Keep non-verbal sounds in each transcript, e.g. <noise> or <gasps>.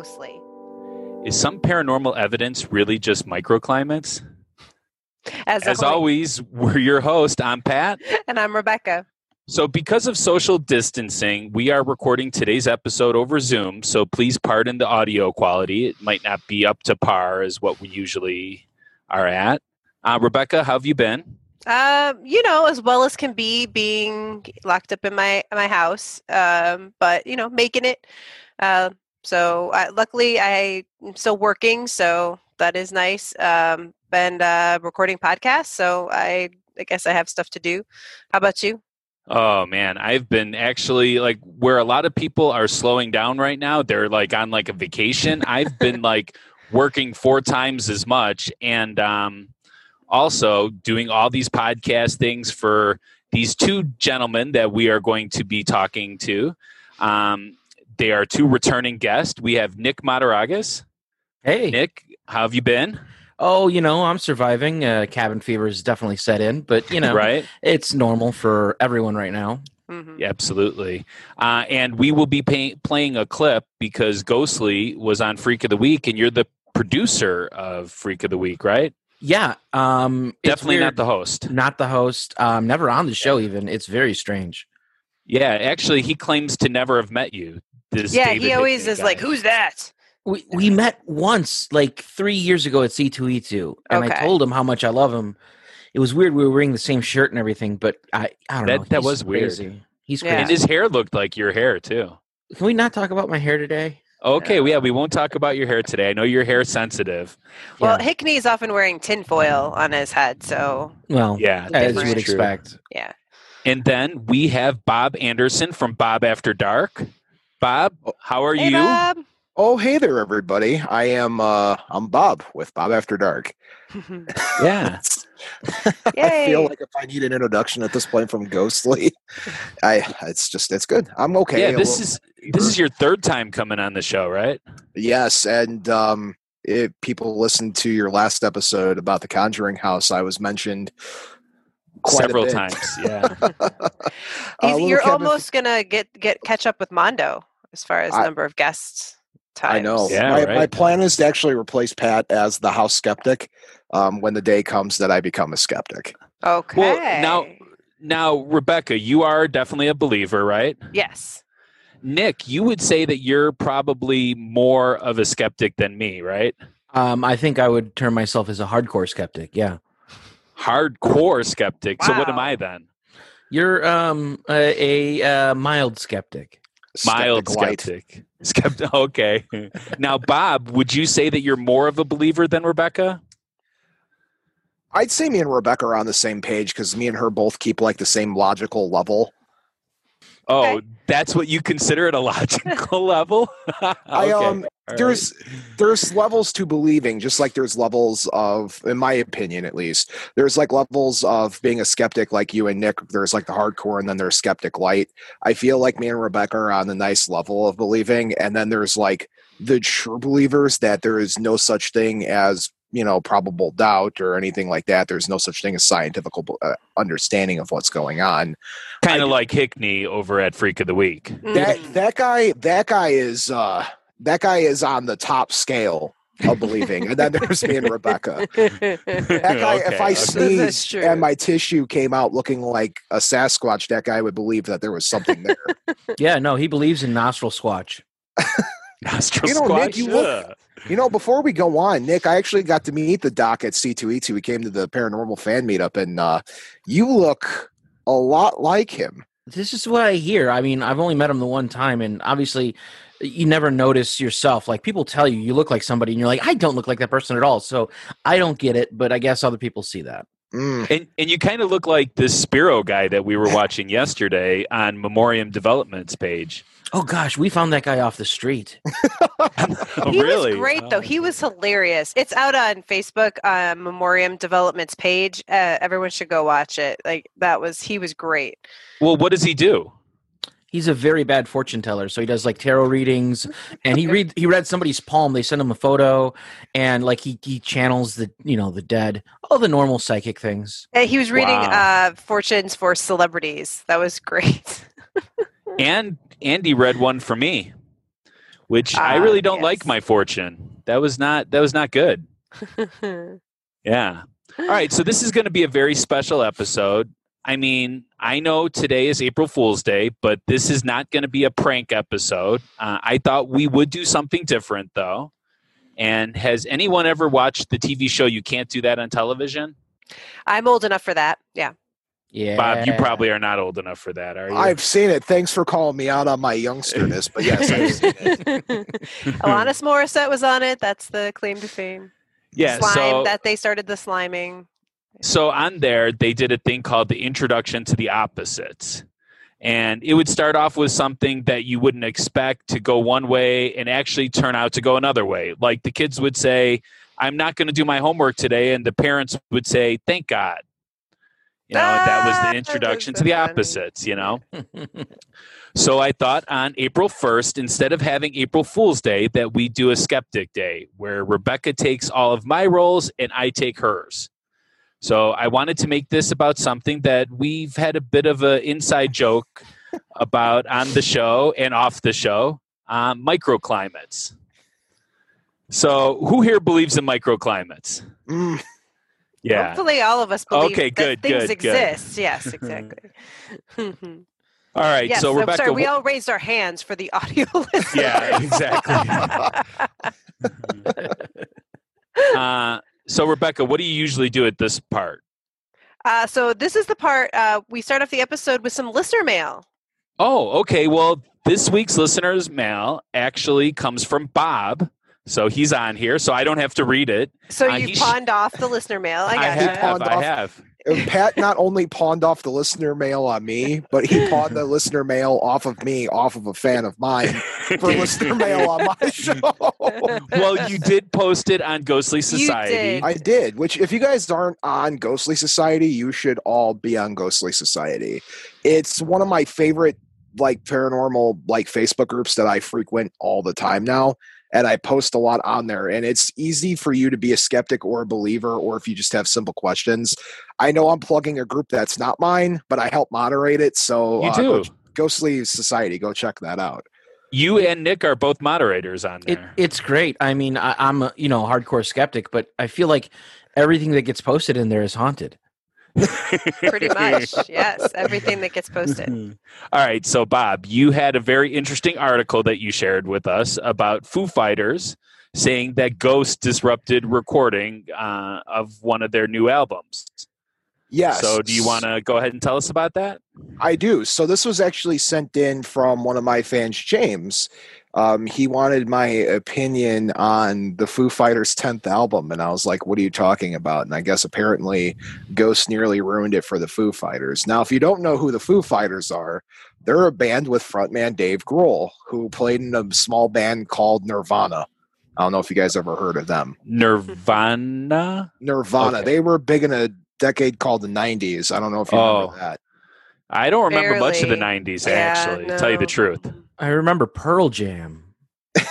Ghostly. Is some paranormal evidence really just microclimates? As, As always, we're your host. I'm Pat. <laughs> and I'm Rebecca. So, because of social distancing, we are recording today's episode over Zoom. So, please pardon the audio quality. It might not be up to par as what we usually are at. Uh, Rebecca, how have you been? Um, you know, as well as can be, being locked up in my my house. Um, but you know, making it. Uh, so luckily, I'm still working, so that is nice. Um, and uh, recording podcasts, so I I guess I have stuff to do. How about you? Oh man, I've been actually like where a lot of people are slowing down right now. They're like on like a vacation. I've been <laughs> like working four times as much and um also doing all these podcast things for these two gentlemen that we are going to be talking to. Um, they are two returning guests. We have Nick Mataragas. Hey, Nick, how have you been? oh, you know, I'm surviving. Uh, cabin fever is definitely set in, but you know, Right? it's normal for everyone right now. hmm Yeah, absolutely. Uh, and we will be pay- playing a clip because Ghostly was on Freak of the Week, and you're the producer of Freak of the Week, right? Yeah, um, it's Definitely not the host. not the host. Um, never on the show. Even it's very strange. Yeah, actually, he claims to never have met you. This Yeah, David he always Hickman is guy. like, "Who's that?" We we met once, like three years ago at C2E2, and I told him how much I love him. It was weird. We were wearing the same shirt and everything, but I I don't That- know. that He's was weird. crazy. He's Yeah. crazy. And his hair looked like your hair too. Can we not talk about my hair today? Okay, well, yeah, we won't talk about your hair today. I know you're hair sensitive. Well, Yeah. Hickney is often wearing tinfoil on his head, so Well, Yeah, as you would expect. yeah. And then we have Bob Anderson from Bob After Dark. Bob, how are Hey, you? Bob. Oh, hey there, everybody. I am uh I'm Bob with Bob After Dark. <laughs> Yeah. <laughs> I feel like if I need an introduction at this point from Ghostly, <laughs> I it's just it's good. I'm okay. yeah, this is fever. this is your third time coming on the show, right? yes, and um if people listened to your last episode about the Conjuring House, I was mentioned quite a Several bit. times. Yeah. A He's, little you're cabin- almost gonna get get catch up with Mondo as far as I- number of guests. Times. I know. Yeah, my, right. my plan is to actually replace Pat as the house skeptic um, when the day comes that I become a skeptic. Okay. now- now, Rebecca, you are definitely a believer, right? yes. Nick, you would say that you're probably more of a skeptic than me, right? Um, I think I would term myself as a hardcore skeptic. Yeah, Hardcore skeptic. So what am I then? you're um a, a uh, mild skeptic. Mild Skeptic light. skeptic. Skeptic. <laughs> Okay. now, Bob, would you say that you're more of a believer than Rebecca? I'd say me and Rebecca are on the same page because me and her both keep like the same logical level. Oh, Okay. that's what you consider at a <laughs> logical level. <laughs> I um All there's there's levels to believing, just like there's levels of, in my opinion at least, there's like levels of being a skeptic like you and Nick. There's like the hardcore and then there's skeptic light. I feel like me and Rebecca are on the nice level of believing, and then there's like the true believers that there is no such thing as you know probable doubt or anything like that. There's no such thing as scientific uh, understanding of what's going on. kind of like Hickney over at Freak of the Week. that Mhm. that guy that guy is uh that guy is on the top scale of believing and then there's me and rebecca that guy if i okay. Sneezed and my tissue came out looking like a sasquatch that guy would believe that there was something there Yeah, no, he believes in nostril squatch. <laughs> Nostril You know, Nick, squash? you look- you know before we go on nick i actually got to meet the doc at c2e2 we came to the paranormal fan meetup and uh you look a lot like him This is what I hear. I mean, I've only met him the one time, and obviously, you never notice yourself. Like people tell you, you look like somebody, and you're like, I don't look like that person at all. So I don't get it, but I guess other people see that. Mm. And and you kind of look like this Spiro guy that we were <laughs> watching yesterday on Memoriam Development's page. Oh gosh, we found that guy off the street. Oh, <laughs> <laughs> he really? was great though. He was hilarious. It's out on Facebook on Memoriam Development's page. Uh, everyone should go watch it. Like that was he was great. Well, what does he do? He's a very bad fortune teller, so he does like tarot readings, and he read he read somebody's palm. They send him a photo, and like he he channels the you know the dead, all the normal psychic things. Uh, he was reading Wow. uh, fortunes for celebrities. That was great. <laughs> And Andy read one for me. which I Ah, really don't like my fortune. That was not that was not good. <laughs> Yeah. All right, so this is going to be a very special episode. I mean, I know today is April Fool's Day, but this is not going to be a prank episode. Uh, I thought we would do something different, though. And has anyone ever watched the TV show You Can't Do That on Television? I'm old enough for that. Yeah. Yeah, Bob, you probably are not old enough for that, are you? I've seen it. Thanks for calling me out on my youngsterness, but yes, I've seen it. <laughs> <laughs> Alanis Morissette was on it. That's the claim to fame. yeah, Slime so that they started the sliming. So on there, they did a thing called the Introduction to the Opposites. And it would start off with something that you wouldn't expect to go one way and actually turn out to go another way. Like the kids would say, I'm not going to do my homework today. And the parents would say, Thank God. You know, and that was Ah, the introduction that's to the funny. opposites, you know? <laughs> So I thought on April 1st, instead of having April Fool's Day, that we do a Skeptic Day where Rebecca takes all of my roles and I take hers. So I wanted to make this about something that we've had a bit of an inside joke about on the show and off the show um, microclimates. So who here believes in microclimates? Mm, Yeah. Hopefully, all of us believe Okay, that good, things good, good. exist. Yes, <laughs> exactly. All right. yes, so I'm Rebecca. sorry. We all raised our hands for the audio <laughs> listeners. Yeah, exactly. <laughs> uh, so Rebecca, what do you usually do at this part? Uh, so this is the part uh, we start off the episode with some listener mail. Oh, okay. Well, this week's listener's mail actually comes from Bob. So he's on here, so I don't have to read it. So Uh, you he sh- pawned off the listener mail. I <laughs> I got have. pawned I off- have. And Pat not only pawned off the listener mail on me, but he pawned the listener mail off of me, off of a fan of mine, for <laughs> listener mail on my <laughs> show. well, you did post it on Ghostly Society. did. I did. Which, if you guys aren't on Ghostly Society, you should all be on Ghostly Society. It's one of my favorite, like paranormal, like Facebook groups that I frequent all the time now, and I post a lot on there. And it's easy for you to be a skeptic or a believer, or if you just have simple questions. I know I'm plugging a group that's not mine, but I help moderate it. So You uh, do. go- Ghostly Society, go check that out. You and Nick are both moderators on It, there. it's great. I mean, I, I'm a you know hardcore skeptic, but I feel like everything that gets posted in there is haunted. Pretty <laughs> much. yes. Everything that gets posted. All right, so Bob, you had a very interesting article that you shared with us about Foo Fighters saying that Ghost disrupted recording uh, of one of their new albums. Yes. So, do you want to go ahead and tell us about that? I do. So this was actually sent in from one of my fans, James. Um, he wanted my opinion on the Foo Fighters' tenth album, and I was like, "What are you talking about?" And I guess apparently, Ghost nearly ruined it for the Foo Fighters. Now, if you don't know who the Foo Fighters are, they're a band with frontman Dave Grohl, who played in a small band called Nirvana. I don't know if you guys ever heard of them. Nirvana? Nirvana. Okay. They were big in a decade called the '90s. I don't know if you Oh. remember that. I don't remember much of the Barely. 90s, Yeah, actually, to tell you the truth. I remember Pearl Jam. <laughs>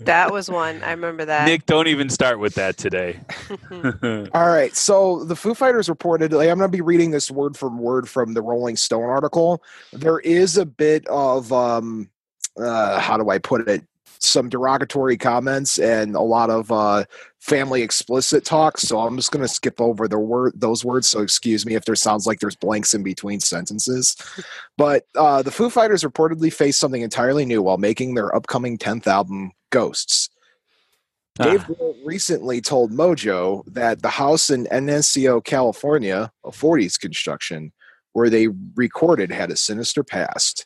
That was one. I remember that. Nick, don't even start with that today. <laughs> <laughs> All right. So the Foo Fighters reported, like, I'm going to be reading this word from word from the Rolling Stone article. There is a bit of, um, uh, how do I put it? Some derogatory comments and a lot of uh, family explicit talk. So I'm just going to skip over the word those words. So excuse me if there sounds like there's blanks in between sentences. <laughs> But uh, the Foo Fighters reportedly faced something entirely new while making their upcoming 10th album, Ghosts. Dave Ah. Recently told Mojo that the house in Encino, California, a 40s construction, where they recorded had a sinister past.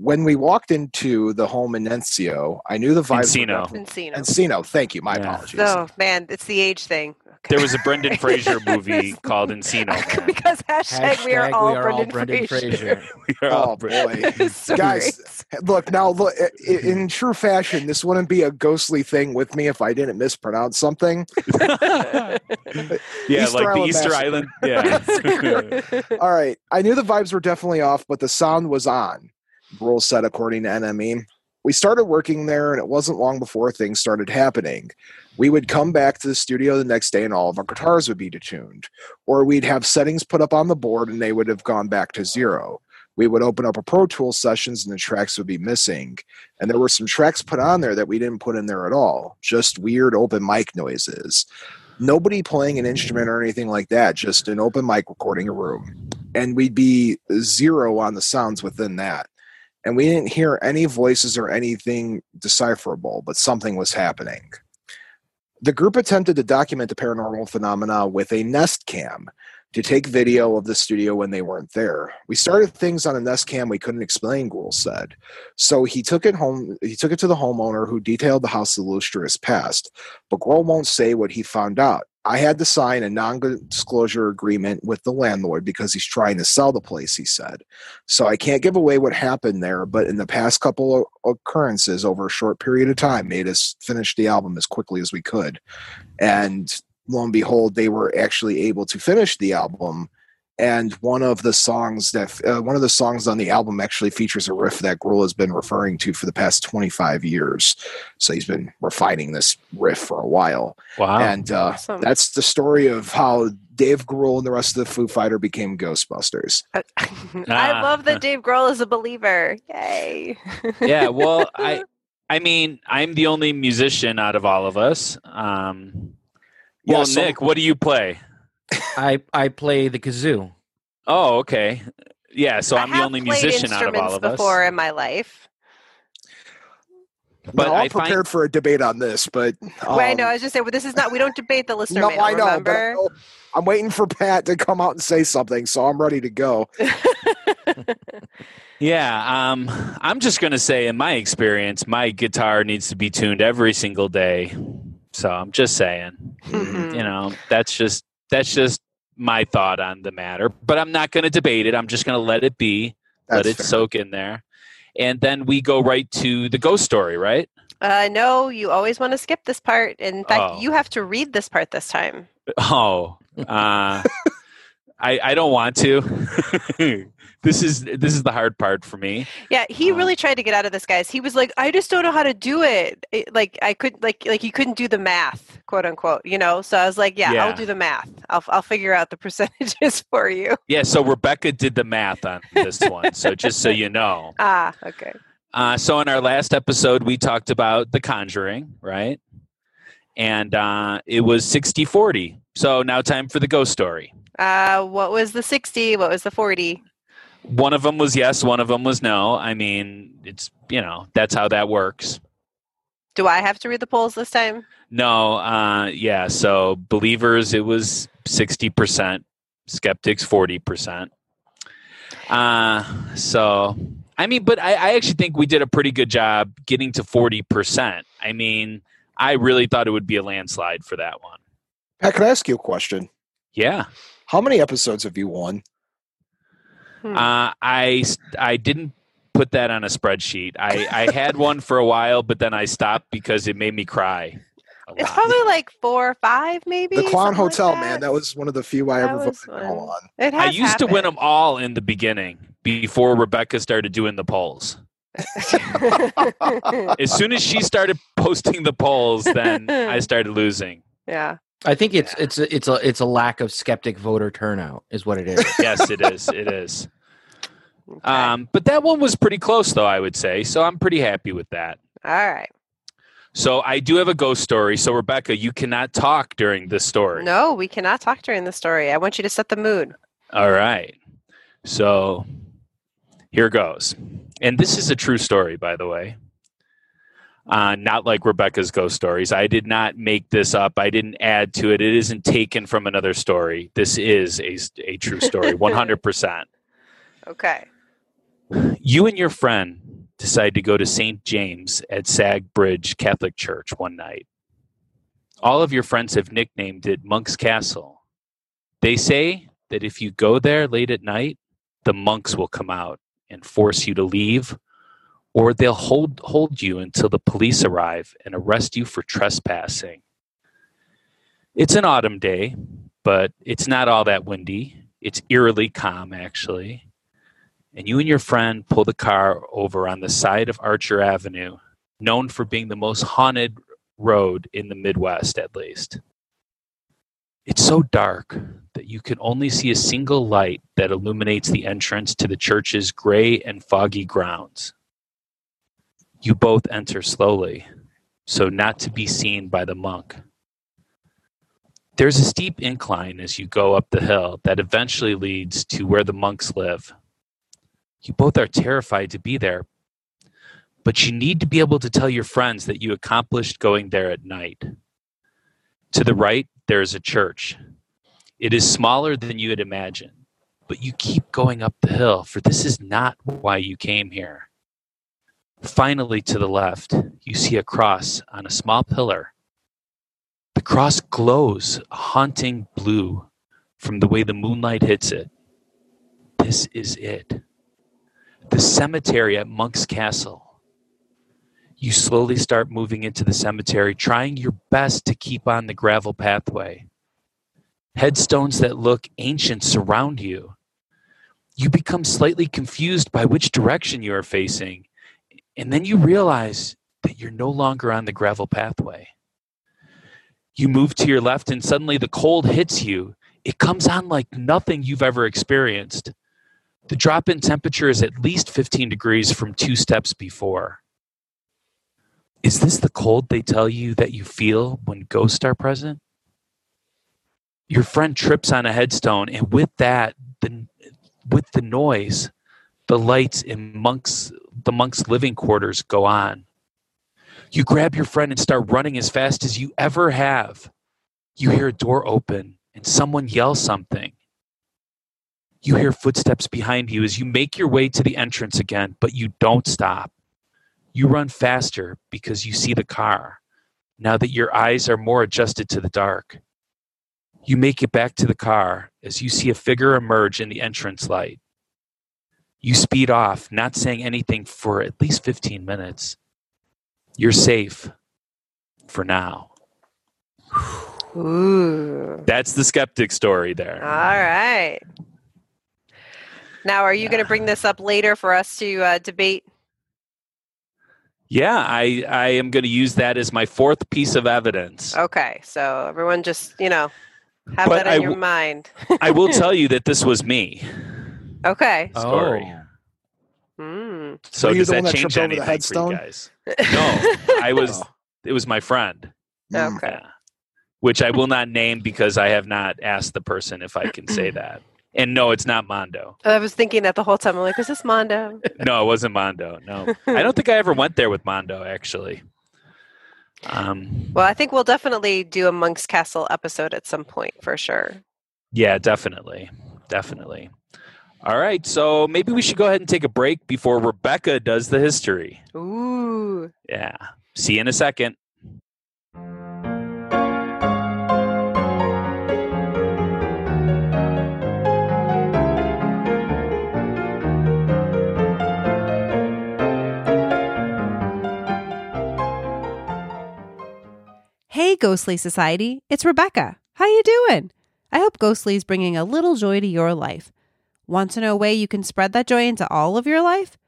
When we walked into the home in Encino, I knew the vibes. were Encino. definitely- Encino. Encino. Thank you. My Yeah. apologies. Oh man, it's the age thing. Okay. There was a Brendan <laughs> Fraser movie called Encino. <laughs> Because hashtag, we are all, we are all Brendan, Brendan Fraser. Fraser. <laughs> We are all Oh Brendan- boy. So Guys, great. Look now. Look i- i- in true fashion. This wouldn't be a ghostly thing with me if I didn't mispronounce something. yeah, Easter like the Easter Massacre. Island. Yeah. All right. I knew the vibes were definitely off, but the sound was on. Grohl set according to NME. We started working there, and it wasn't long before things started happening. We would come back to the studio the next day, and all of our guitars would be detuned, or we'd have settings put up on the board, and they would have gone back to zero. we would open up a Pro Tools sessions and the tracks would be missing. And there were some tracks put on there that we didn't put in there at all, just weird open mic noises. Nobody playing an instrument or anything like that, just an open mic recording a room. And we'd be zero on the sounds within that. And we didn't hear any voices or anything decipherable, but something was happening. The group attempted to document the paranormal phenomena with a Nest Cam to take video of the studio when they weren't there. We started things on a Nest Cam we couldn't explain, Grohl said. So he took it home he took it to the homeowner who detailed the house's illustrious past. But Grohl won't say what he found out. I had to sign a non-disclosure agreement with the landlord because he's trying to sell the place, he said. So I can't give away what happened there, but in the past couple of occurrences over a short period of time made us finish the album as quickly as we could. And lo and behold, they were actually able to finish the album. And one of the songs that uh, one of the songs on the album actually features a riff that Grohl has been referring to for the past 25 years. So he's been refining this riff for a while. Wow. And uh, Awesome. that's the story of how Dave Grohl and the rest of the Foo Fighter became Ghostbusters. <laughs> I Ah. love that Dave Grohl is a believer. Yay. yeah, well, <laughs> I I mean, I'm the only musician out of all of us. Um, well, Yeah, so- Nick, what do you play? I I play the kazoo. Oh, okay. Yeah, so I I'm the only musician out of all of us. before in my life. But But I'm I find- prepared for a debate on this, but Wait, I um, know. I was just saying, well, this is not. We don't debate the listener no, mail. I know, but I remember? know- I'm waiting for Pat to come out and say something, so I'm ready to go. <laughs> Yeah, um, I'm just gonna say, in my experience, my guitar needs to be tuned every single day. So I'm just saying, Mhm. you know, that's just that's just my thought on the matter. But I'm not gonna debate it. I'm just gonna let it be, let it fair. soak in there, and then we go right to the ghost story, right? Uh, no, you always want to skip this part. In fact, Oh. you have to read this part this time. Oh, uh, <laughs> I I don't want to. <laughs> this is this is the hard part for me. Yeah, he Uh, really tried to get out of this, guys. He was like, "I just don't know how to do it. It- Like, I could, like, like he couldn't do the math, quote unquote. You know. So I was like, "Yeah, Yeah. I'll do the math. I'll, I'll figure out the <laughs> percentages for you." Yeah, so Rebecca did the math on this one. So just so you know. <laughs> Ah, okay. Uh, so in our last episode, we talked about The Conjuring, right? And uh, it was 60 40. So now time for the ghost story. Uh, what was the sixty? What was the forty? One of them was yes, one of them was no. I mean, it's, you know, that's how that works. Do I have to read the polls this time? No, uh, yeah. So believers, it was 60%, skeptics, 40%. Uh, so, I mean, but I, I actually think we did a pretty good job getting to 40%. I mean, I really thought it would be a landslide for that one. Pat, can I ask you a question? Yeah. How many episodes have you won? Hmm. Uh, I, I didn't put that on a spreadsheet. I, I had <laughs> one for a while, but then I stopped because it made me cry. It's probably like four or five, maybe. The Clown something like Hotel, that. man. That was one of the few I That ever was voted no one. on. It I has used to win them all in the beginning before Rebecca started doing the polls. <laughs> As soon as she started posting the polls, then I <laughs> started losing. yeah. I think it's it's a, it's a it's a lack of skeptic voter turnout is what it is. <laughs> Yes, it is. It is. Okay. Um, but that one was pretty close, though, I would say. So I'm pretty happy with that. All right. So I do have a ghost story. So, Rebecca, you cannot talk during this story. No, we cannot talk during the story. I want you to set the mood. All right. So here goes. And this is a true story, by the way. Uh, not like Rebecca's ghost stories. I did not make this up. I didn't add to it. It isn't taken from another story. This is a, a true story, <laughs> 100%. Okay. You and your friend decide to go to St. James at Sag Bridge Catholic Church one night. All of your friends have nicknamed it Monk's Castle. They say that if you go there late at night, the monks will come out and force you to leave, or they'll hold, hold you until the police arrive and arrest you for trespassing. It's an autumn day, but it's not all that windy. It's eerily calm, actually and you and your friend pull the car over on the side of Archer Avenue, known for being the most haunted road in the Midwest, at least. It's so dark that you can only see a single light that illuminates the entrance to the church's gray and foggy grounds. You both enter slowly, so not to be seen by the monk. There's a steep incline as you go up the hill that eventually leads to where the monks live. You both are terrified to be there, but you need to be able to tell your friends that you accomplished going there at night. To the right, there is a church. It is smaller than you had imagined, but you keep going up the hill, for this is not why you came here. Finally, to the left, you see a cross on a small pillar. The cross glows a haunting blue from the way the moonlight hits it. This is it. The cemetery at Monk's Castle. You slowly start moving into the cemetery, trying your best to keep on the gravel pathway. Headstones that look ancient surround you. You become slightly confused by which direction you are facing, and then you realize that you're no longer on the gravel pathway. You move to your left, and suddenly the cold hits you. It comes on like nothing you've ever experienced. The drop in temperature is at least 15 degrees from two steps before. Is this the cold they tell you that you feel when ghosts are present? Your friend trips on a headstone, and with that, the, with the noise, the lights in monks, the monks' living quarters go on. You grab your friend and start running as fast as you ever have. You hear a door open and someone yell something. You hear footsteps behind you as you make your way to the entrance again, but you don't stop. You run faster because you see the car, now that your eyes are more adjusted to the dark. You make it back to the car as you see a figure emerge in the entrance light. You speed off, not saying anything for at least 15 minutes. You're safe for now. Ooh. That's the skeptic story there. All right. Now, are you going to bring this up later for us to uh, debate? Yeah, I, I am going to use that as my fourth piece of evidence. Okay, so everyone just you know have But that in I your mind. I will <laughs> tell you that this was me. Okay. Story. Mm. So Were you does the that that change tripped over the anything for you headstone? guys? <laughs> No, I was. Oh. It was my friend. Mm. Okay. Yeah. Which I will not name because I have not asked the person if I can say <clears throat> that. And no, it's not Mondo. I was thinking that the whole time. I'm like, is this Mondo? <laughs> No, it wasn't Mondo. No, <laughs> I don't think I ever went there with Mondo. Actually, um, Well, I think we'll definitely do a Monk's Castle episode at some point for sure. yeah, definitely, definitely. All right, so maybe we should go ahead and take a break before Rebecca does the history. Ooh. Yeah. See you in a second. Hey, Ghostly Society, it's Rebecca. How you doing? I hope Ghostly is bringing a little joy to your life. Want to know a way you can spread that joy into all of your life?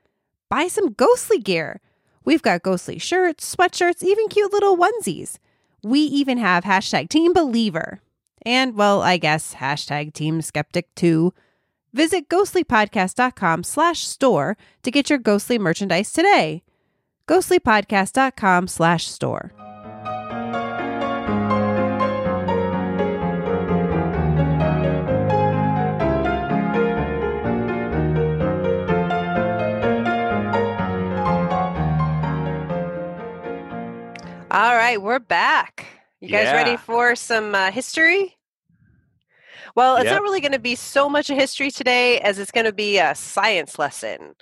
Buy some Ghostly gear. We've got Ghostly shirts, sweatshirts, even cute little onesies. We even have hashtag Team Believer. And, well, I guess hashtag Team Skeptic too. Visit ghostlypodcast.com slash store to get your ghostly merchandise today. ghostlypodcast.com slash store. All right, we're back. You guys Yeah. ready for some uh, history? Well, it's Yep. not really going to be so much a history today as it's going to be a science lesson.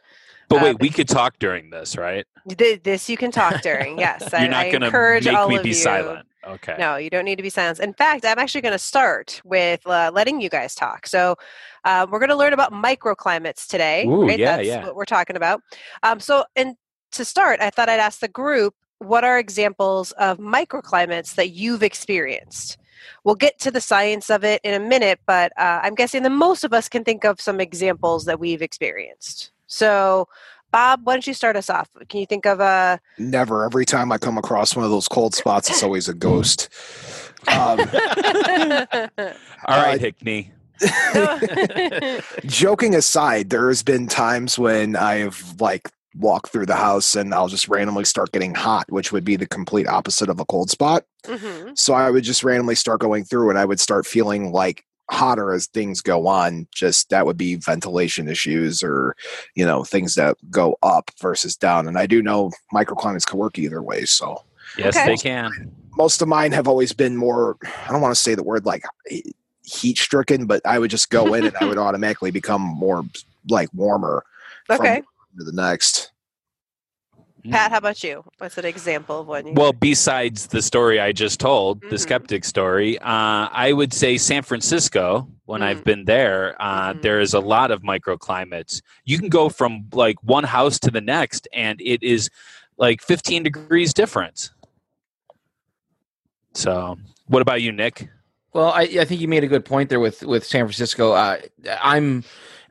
But wait, we could talk during this, right? Th- This you can talk during. Yes, I, You're not going to encourage make all me of be you. silent. Okay. No, you don't need to be silenced. In fact, I'm actually going to start with uh, letting you guys talk. So, uh, we're going to learn about microclimates today. Ooh, right? yeah, That's yeah. what we're talking about. Um, so, and to start, I thought I'd ask the group what are examples of microclimates that you've experienced? We'll get to the science of it in a minute, but uh, I'm guessing that most of us can think of some examples that we've experienced. So, Bob, why don't you start us off? Can you think of a Never. Every time I come across one of those cold spots, it's always a ghost. Um, <laughs> All right, Uh, Hickney. <laughs> joking aside, there's been times when I've like walked through the house and I'll just randomly start getting hot, which would be the complete opposite of a cold spot. Mhm. So I would just randomly start going through and I would start feeling like hotter as things go on. Just that would be ventilation issues or, you know, things that go up versus down. And I do know microclimates can work either way. So Yes, Okay. they can. most of mine have always been more, I don't want to say the word like heat stricken, but I would just go in and I would <laughs> automatically become more like warmer okay. one to the next. Pat, how about you? What's an example of one you Well, besides the story I just told, the Mhm. skeptic story, uh, I would say San Francisco. When Mm. I've been there, uh, Mhm. there is a lot of microclimates. You can go from like one house to the next, and it is like 15 degrees difference. So, what about you, Nick? Well, I, I think you made a good point there with with San Francisco. Uh, I'm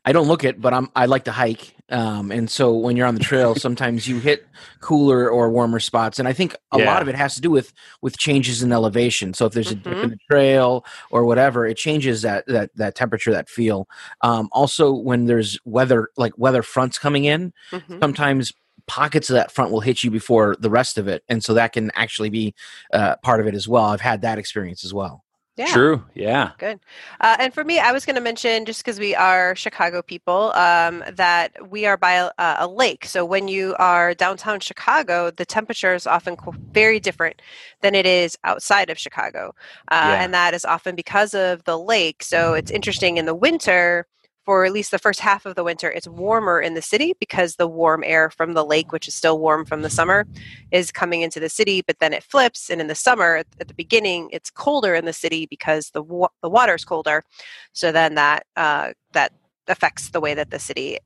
I don't look it, but I'm I like to hike, um, and so when you're on the trail, <laughs> sometimes you hit cooler or warmer spots, and I think a Yeah. lot of it has to do with with changes in elevation. So if there's a dip in the trail or whatever, it changes that that that temperature, that feel. Um, also, when there's weather like weather fronts coming in, Mhm. sometimes pockets of that front will hit you before the rest of it, and so that can actually be uh, part of it as well. I've had that experience as well. Yeah. True. Yeah. Good. Uh, and for me, I was going to mention, just because we are Chicago people, um, that we are by a, a lake. So when you are downtown Chicago, the temperature is often very different than it is outside of Chicago. Uh, Yeah. And that is often because of the lake. So it's interesting in the winter. For at least the first half of the winter, it's warmer in the city because the warm air from the lake, which is still warm from the summer, is coming into the city. But then it flips, and in the summer, at the beginning, it's colder in the city because the wa- the water is colder. So then that uh, that affects the way that the city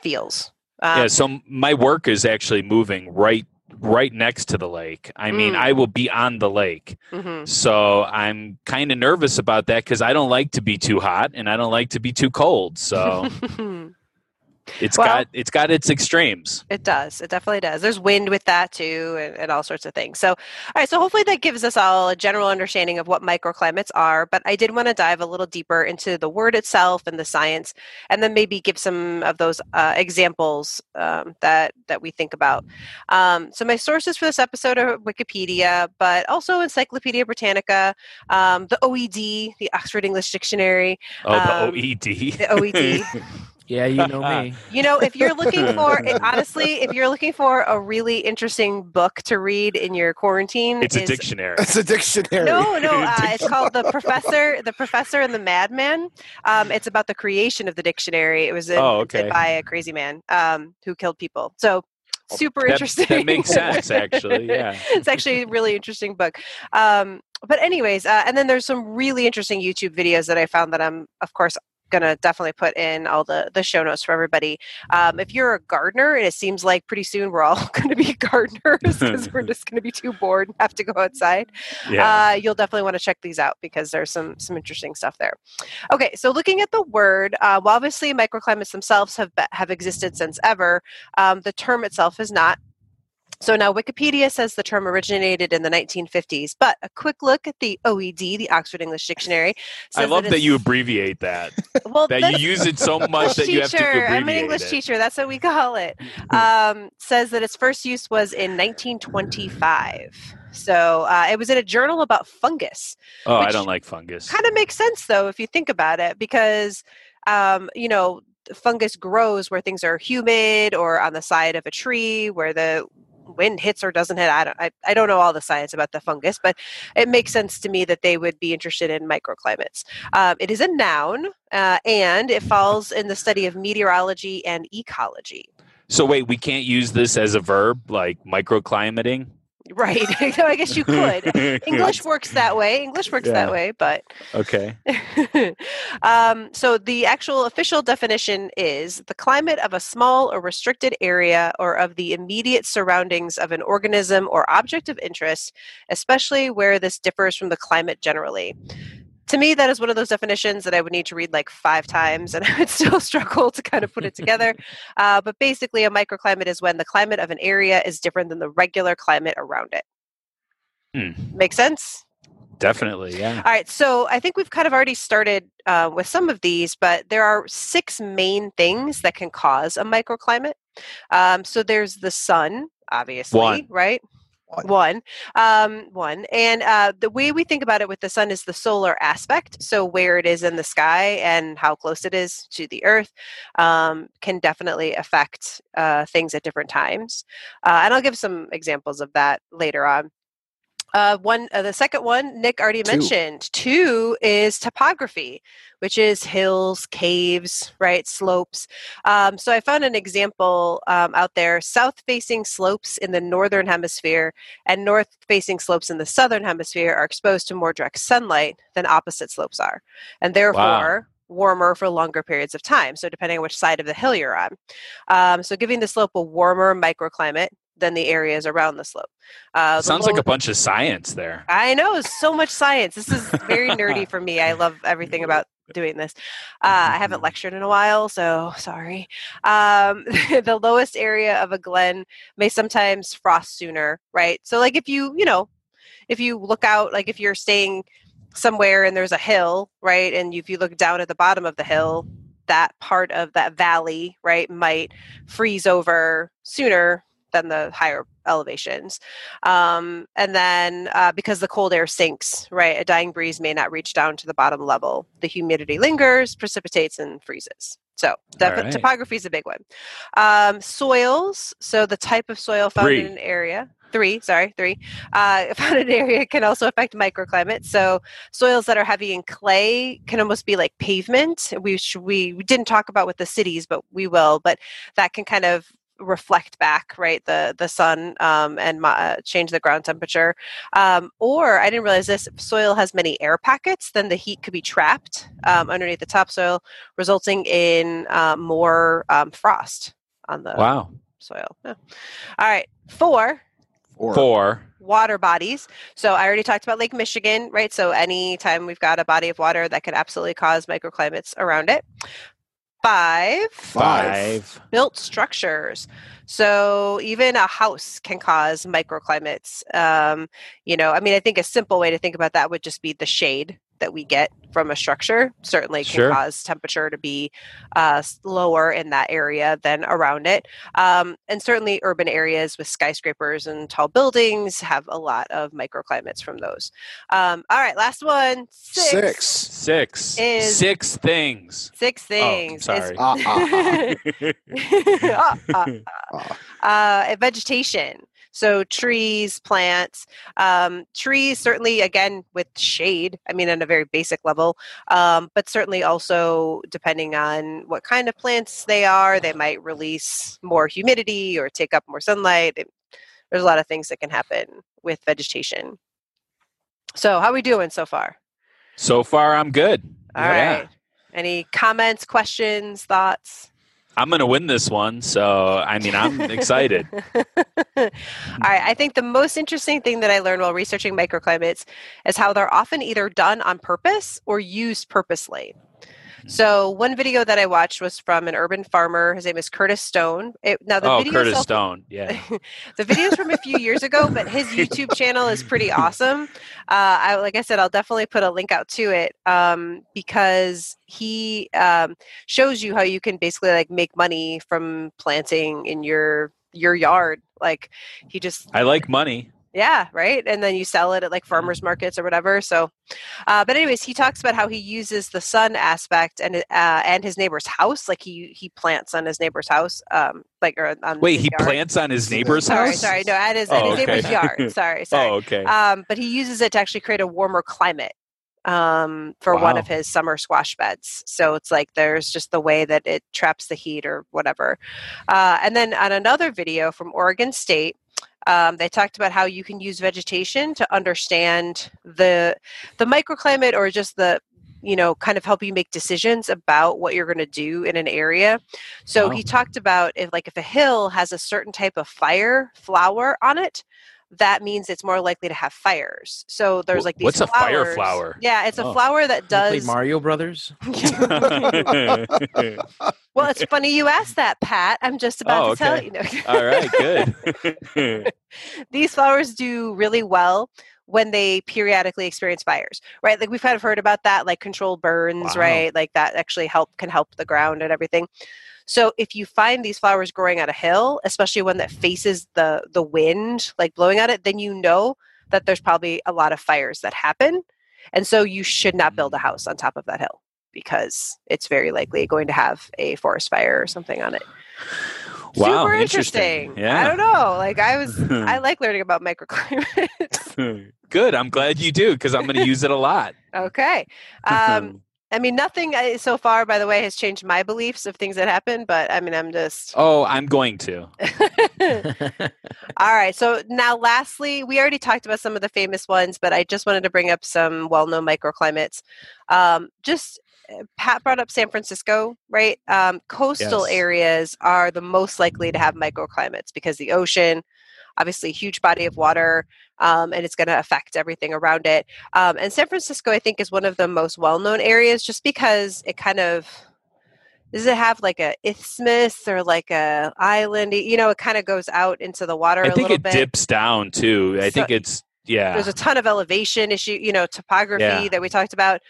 feels. Um, yeah. So my work is actually moving right right next to the lake. I mean, Mm. I will be on the lake. mhm. So I'm kind of nervous about that because I don't like to be too hot and I don't like to be too cold. So <laughs> it's Well- got it's got its extremes. It does. It definitely does. There's wind with that too, and, and all sorts of things. So, all right. So hopefully that gives us all a general understanding of what microclimates are. But I did want to dive a little deeper into the word itself and the science, and then maybe give some of those uh, examples um, that that we think about. Um, so my sources for this episode are Wikipedia, but also Encyclopedia Britannica, um, the OED, the Oxford English Dictionary, Oh, the Um, OED. the OED. <laughs> Yeah, you know me. <laughs> You know, if you're looking for honestly, if you're looking for a really interesting book to read in your quarantine, it's a dictionary. It's a dictionary. No, no, <laughs> uh, it's called the Professor, the Professor and the Madman. Um, it's about the creation of the dictionary. It was Oh, okay. by a crazy man um, who killed people. So super That, interesting. that makes sense, actually. <laughs> Yeah. it's actually a really interesting book. Um, but anyways, uh, and then there's some really interesting YouTube videos that I found that I'm, of course, gonna definitely put in all the the show notes for everybody. Um, if you're a gardener, and it seems like pretty soon we're all <laughs> going to be gardeners because we're <laughs> just going to be too bored and have to go outside. Yeah. Uh, you'll definitely want to check these out because there's some some interesting stuff there. Okay, so looking at the word, uh, well, obviously microclimates themselves have have existed since ever. Um, the term itself is not. So now Wikipedia says the term originated in the 1950s, but a quick look at the OED, the Oxford English Dictionary. I love that it's- you abbreviate that. <laughs> well, That you use it so much that you have to teacher. I'm an English it. teacher. That's what we <laughs> call it. Um, says that its first use was in 1925. So uh, it was in a journal about fungus. Oh, I don't like fungus. Kind of makes sense though if you think about it, because um, you know fungus grows where things are humid or on the side of a tree where the wind hits or doesn't hit. I don't. I, I don't know all the science about the fungus, but it makes sense to me that they would be interested in microclimates. Um, it is a noun, uh, and it falls in the study of meteorology and ecology. So wait, we can't use this as a verb like microclimating. Right. <laughs> so I guess you could. <laughs> English works that way. English works Yeah. that way, but Okay. <laughs> um, so the actual official definition is the climate of a small or restricted area or of the immediate surroundings of an organism or object of interest, especially where this differs from the climate generally. To me, that is one of those definitions that I would need to read like five times, and <laughs> I would still struggle to kind of put it together. <laughs> Uh, but basically, a microclimate is when the climate of an area is different than the regular climate around it. Hmm. Make sense? Definitely, yeah. All right, so I think we've kind of already started uh, with some of these, but there are six main things that can cause a microclimate. Um, so there's the sun, obviously, One. right? One. Um, one, and uh, the way we think about it with the sun is the solar aspect. So where it is in the sky and how close it is to the Earth um, can definitely affect uh, things at different times. Uh, and I'll give some examples of that later on. Uh, one, uh, the second one, Nick already Two. mentioned. Two is topography, which is hills, caves, right, slopes. Um, so I found an example um, out there: south-facing slopes in the northern hemisphere and north-facing slopes in the southern hemisphere are exposed to more direct sunlight than opposite slopes are, and therefore. Warmer for longer periods of time. So, depending on which side of the hill you're on. Um, so, giving the slope a warmer microclimate than the areas around the slope. Uh, the Sounds like a bunch of science there. I know so much science. This is very nerdy for me. I love everything <laughs> about doing this. Uh, I haven't <laughs> lectured in a while, so sorry. Um, <laughs> the lowest area of a glen may sometimes frost sooner, right? So, like if you, you know, if you look out, like if you're staying somewhere and there's a hill, right, and if you look down at the bottom of the hill, that part of that valley, right, might freeze over sooner than the higher elevations. Um, and then uh, because the cold air sinks, right, a dying breeze may not reach down to the bottom level. The humidity lingers, precipitates, and freezes. So def- right. topography is a big one. Um, soils, so the type of soil found Three. in an area. Three, sorry, three. Uh, <laughs> found in an area can also affect microclimate. So soils that are heavy in clay can almost be like pavement. We sh- we we didn't talk about with the cities, but we will. But that can kind of reflect back right the the sun um, and mo- uh, change the ground temperature um, or i didn't realize this if soil has many air packets then the heat could be trapped um, underneath the topsoil resulting in uh, more um, frost on the Wow. soil Yeah. all right four Or Four. water bodies. So I already talked about Lake Michigan, right? So anytime we've got a body of water that could absolutely cause microclimates around it. Five, Five. built structures. So even a house can cause microclimates. Um, you know, I mean, I think a simple way to think about that would just be the shade that we get from a structure. Certainly can Sure. cause temperature to be uh, lower in that area than around it. Um, and certainly urban areas with skyscrapers and tall buildings have a lot of microclimates from those. Um, all right, last one. Six. Six. Six. Is- Six things. Six things. Oh, sorry. Ah, ah, ah. <laughs> <laughs> uh, vegetation. So trees, plants, um, trees certainly again with shade. I mean, on a very basic level, um, but certainly also depending on what kind of plants they are, they might release more humidity or take up more sunlight. It- There's a lot of things that can happen with vegetation. So, how are we doing so far? so far, I'm good. All right. Yeah. Any comments, questions, thoughts? I'm going to win this one. So, I mean, I'm <laughs> excited. All right. I think the most interesting thing that I learned while researching microclimates is how they're often either done on purpose or used purposely. So one video that I watched was from an urban farmer. His name is Curtis Stone. It, now the oh, video Curtis Stone. Yeah. <laughs> the video's from a few years ago, but his <laughs> YouTube channel is pretty awesome. Uh, I, like I said, I'll definitely put a link out to it um, because he um, shows you how you can basically like make money from planting in your your yard. Like he just I like money. Yeah, right. And then you sell it at like farmers markets or whatever. So, uh, but anyways, he talks about how he uses the sun aspect and uh, and his neighbor's house. Like he he plants on his neighbor's house. Um, like or on Wait, his he yard. plants on his neighbor's Sorry, house? sorry. No, at his, at Oh, his neighbor's yard. <laughs> Sorry, sorry. Oh, okay. Um, but he uses it to actually create a warmer climate um, for one of his summer squash beds. So it's like there's just the way that it traps the heat or whatever. Uh, and then on another video from Oregon State, um, they talked about how you can use vegetation to understand the the microclimate or just the you know kind of help you make decisions about what you're going to do in an area. So he talked about if like if a hill has a certain type of fire flower on it that means it's more likely to have fires so there's like these what's a fire flowers- flower? yeah it's a Oh. flower that You does Mario Brothers. <laughs> well it's funny you asked that pat i'm just about Oh, to tell you no. All right, good. <laughs> these flowers do really well when they periodically experience fires, right? Like we've kind of heard about that, like controlled burns, Wow. right? Like that actually help can help the ground and everything. So if you find these flowers growing on a hill, especially one that faces the the wind, like blowing at it, then you know that there's probably a lot of fires that happen, and so you should not build a house on top of that hill because it's very likely going to have a forest fire or something on it. Wow, Super interesting. interesting. Yeah. I don't know. Like I was, I <laughs> like learning about microclimates. <laughs> Good. I'm glad you do because I'm going to use it a lot. <laughs> okay. Um, I mean, nothing uh, so far, by the way, has changed my beliefs of things that happen. But I mean, I'm just. oh, I'm going to. <laughs> <laughs> All right. So now, lastly, we already talked about some of the famous ones, but I just wanted to bring up some well-known microclimates. Um, just uh, Pat brought up San Francisco, right? Um, coastal Yes. areas are the most likely to have microclimates because the ocean, obviously, a huge body of water, um, and it's going to affect everything around it. Um, and San Francisco, I think, is one of the most well-known areas just because it kind of does it have like a isthmus or like a island? You know, it kind of goes out into the water I a think little it bit. dips down too. I So- think it's yeah. There's a ton of elevation issue, you know, topography Yeah. that we talked about.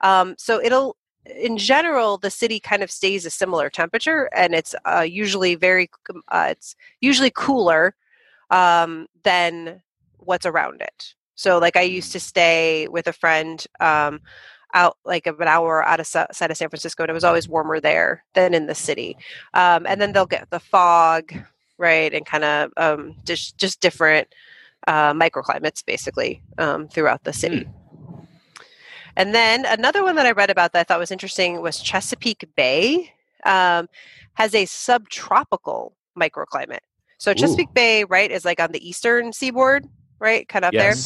Um, so it'll, in general, the city kind of stays a similar temperature, and it's uh, usually very, uh, it's usually cooler um, than what's around it. So, like, I used to stay with a friend um, out like an hour out of si- outside of San Francisco, and it was always warmer there than in the city. Um, and then they'll get the fog, right, and kind of um, just just different uh, microclimates basically um, throughout the city. And then another one that I read about that I thought was interesting was Chesapeake Bay um, has a subtropical microclimate. So Chesapeake Bay, right, is like on the eastern seaboard, right, kind of up there.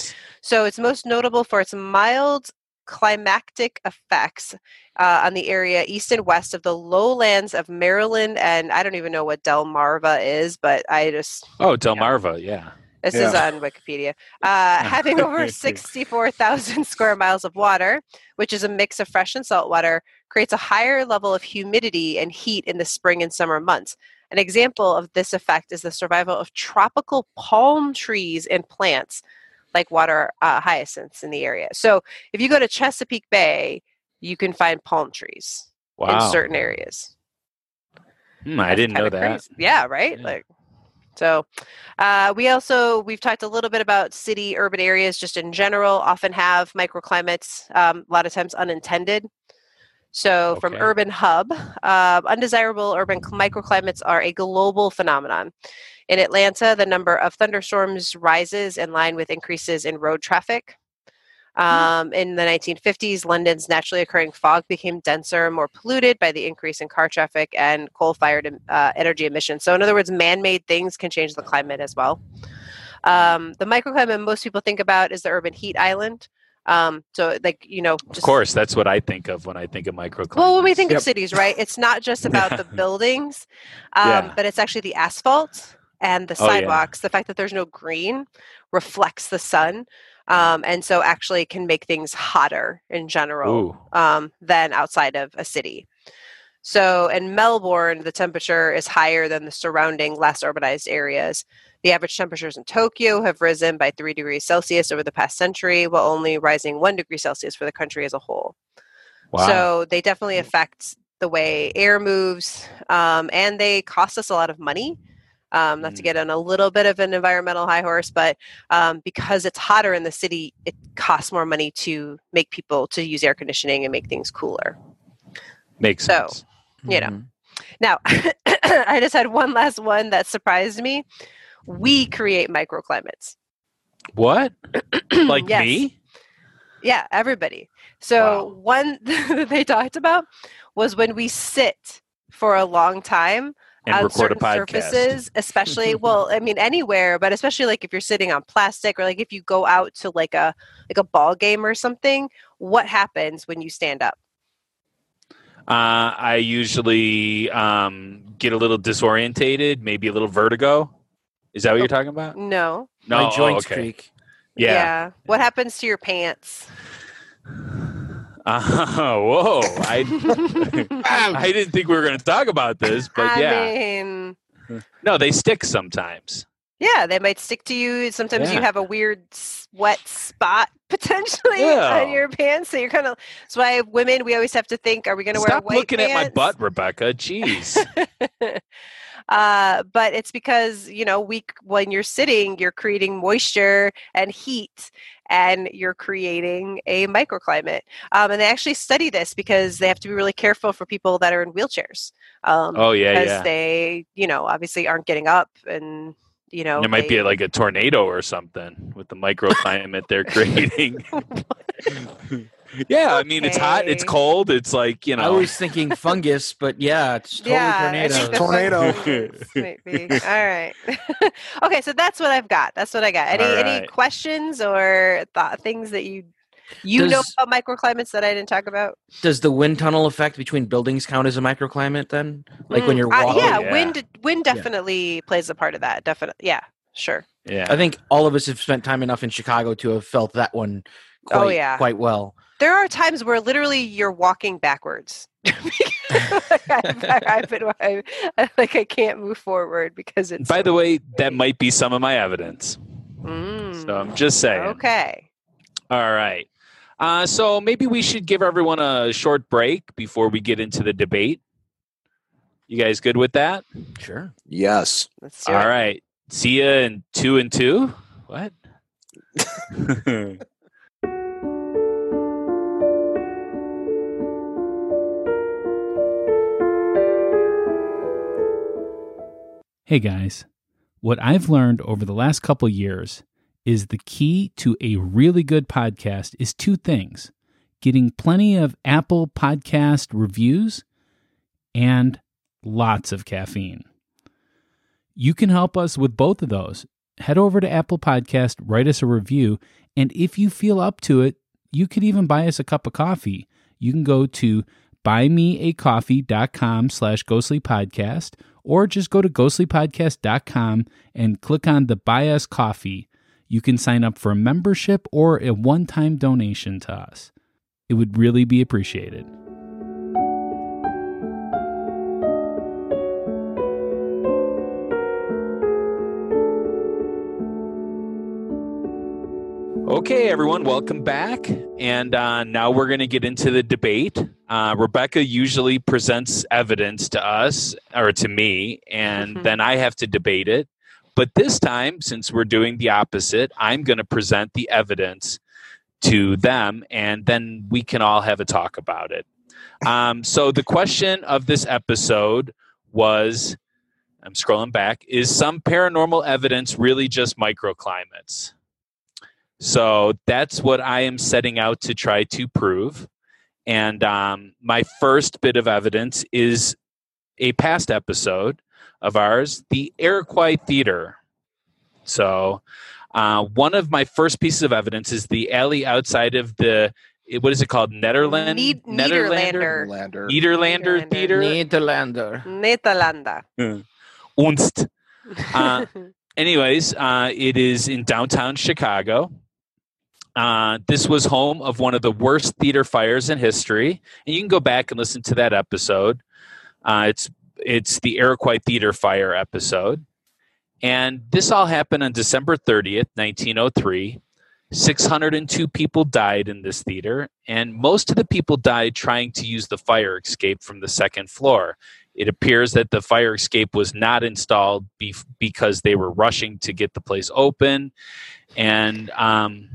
So it's most notable for its mild climactic effects uh, on the area east and west of the lowlands of Maryland, and I don't even know what Delmarva is, but I just Oh, Delmarva. Yeah. this is on Wikipedia. Uh, <laughs> having over 64,000 square miles of water, which is a mix of fresh and salt water, creates a higher level of humidity and heat in the spring and summer months. An example of this effect is the survival of tropical palm trees and plants like water uh, hyacinths in the area. So if you go to Chesapeake Bay, you can find palm trees Wow. in certain areas. Hmm, I didn't know that. crazy. Yeah, right. Yeah. Like, so uh, we also we've talked a little bit about city urban areas just in general. Often have microclimates. Um, a lot of times unintended. So from Urban Hub, uh, undesirable urban microclimates are a global phenomenon. In Atlanta, the number of thunderstorms rises in line with increases in road traffic. Um, in the 1950s, London's naturally occurring fog became denser, more polluted by the increase in car traffic and coal fired uh, energy emissions. So, in other words, man made things can change the climate as well. Um, the microclimate most people think about is the urban heat island. Um, so, like, you know, Of course, that's what I think of when I think of microclimates. well, when we think Yep. of cities, right, it's not just <laughs> about the buildings, um, Yeah. but it's actually the asphalt and the Oh, yeah. sidewalks. The fact that there's no green reflects the sun, um, and so actually can make things hotter in general um, than outside of a city. So in Melbourne, the temperature is higher than the surrounding less urbanized areas. The average temperatures in Tokyo have risen by three degrees Celsius over the past century, while only rising one degree Celsius for the country as a whole. Wow. So they definitely affect the way air moves, um, and they cost us a lot of money. Um, not to Mm. get on a little bit of an environmental high horse, but um, because it's hotter in the city, it costs more money to make people to use air conditioning and make things cooler. Makes so, sense. You know. Mhm. Now, <coughs> I just had one last one that surprised me. We create microclimates. What? <coughs> Like Yes. me? Yeah, everybody. So Wow. one <laughs> that they talked about was when we sit for a long time And on certain surfaces, especially <laughs> well, I mean anywhere, but especially like if you're sitting on plastic or like if you go out to like a like a ball game or something, what happens when you stand up? Uh, I usually um, get a little disorientated, maybe a little vertigo. Is that what you're talking about? No. No, My oh, okay. creak. Yeah. What happens to your pants? Uh, <laughs> whoa! I <laughs> I didn't think we were going to talk about this, but I yeah, mean, no, they stick sometimes. Yeah, they might stick to you. Sometimes you have a weird wet spot potentially <laughs> Yeah. on your pants, so you're kind of. That's why women we always have to think: Are we going to wear Stop white looking at my butt, Rebecca. <laughs> Jeez. uh, but it's because you know we when you're sitting, you're creating moisture and heat, and you're creating a microclimate. Um, and they actually study this because they have to be really careful for people that are in wheelchairs. Um, oh yeah, because yeah. they, you know, obviously aren't getting up and. You know, it might be like a tornado or something with the microclimate they're <laughs> creating. <laughs> yeah, I mean it's hot, it's cold, it's like you know I was thinking fungus, but yeah, it's totally yeah, I tornadoes. Tornado. fungus. <laughs> All right. okay, so that's what I've got. That's what I got. Any All any questions or thought things that you you know about microclimates that I didn't talk about? Does the wind tunnel effect between buildings count as a microclimate then? Like when Mm, you're uh, walking? yeah, yeah. wind wind definitely plays a part of that. Definitely. Yeah, sure. yeah. I think all of us have spent time enough in Chicago to have felt that one quite, Oh, yeah. quite well. There are times where literally you're walking backwards. I've, I've been, I, I- like I can't move forward because it's. By the way, that might be some of my evidence. Mm, So I'm just saying. okay. All right. Uh, so maybe we should give everyone a short break before we get into the debate. You guys good with that? Sure. Yes. Let's All it. right. See ya in two and two. What? <laughs> Hey guys, what I've learned over the last couple years is the key to a really good podcast is two things getting plenty of Apple Podcast reviews and lots of caffeine. You can help us with both of those. Head over to Apple Podcast, write us a review, and if you feel up to it, you could even buy us a cup of coffee. You can go to buymeacoffee.com slash ghostly podcast or just go to ghostlypodcast.com and click on the buy us coffee you can sign up for a membership or a one-time donation to us it would really be appreciated Okay, everyone, welcome back. And uh, now we're going to get into the debate. Uh, Rebecca usually presents evidence to us or to me, and Mhm. then I have to debate it. But this time, since we're doing the opposite, I'm going to present the evidence to them, and then we can all have a talk about it. Um, so, the question of this episode was I'm scrolling back is some paranormal evidence really just microclimates? So that's what I am setting out to try to prove. And um, my first bit of evidence is a past episode of ours, the Iroquois Theater. So uh, one of my first pieces of evidence is the alley outside of the, what is it called? Netherland? Need- Netherlander? Niederlander. Lander. Nederlander Nederlander. Theater? Nederlander. Netalanda. Unst. Uh, <laughs> anyways, uh, it is in downtown Chicago. Uh, this was home of one of the worst theater fires in history, and you can go back and listen to that episode. Uh, it's it's the Iroquois Theater Fire episode, and this all happened on December thirtieth, nineteen oh three. 602 people died in this theater, and most of the people died trying to use the fire escape from the second floor. It appears that the fire escape was not installed be- because they were rushing to get the place open. And um,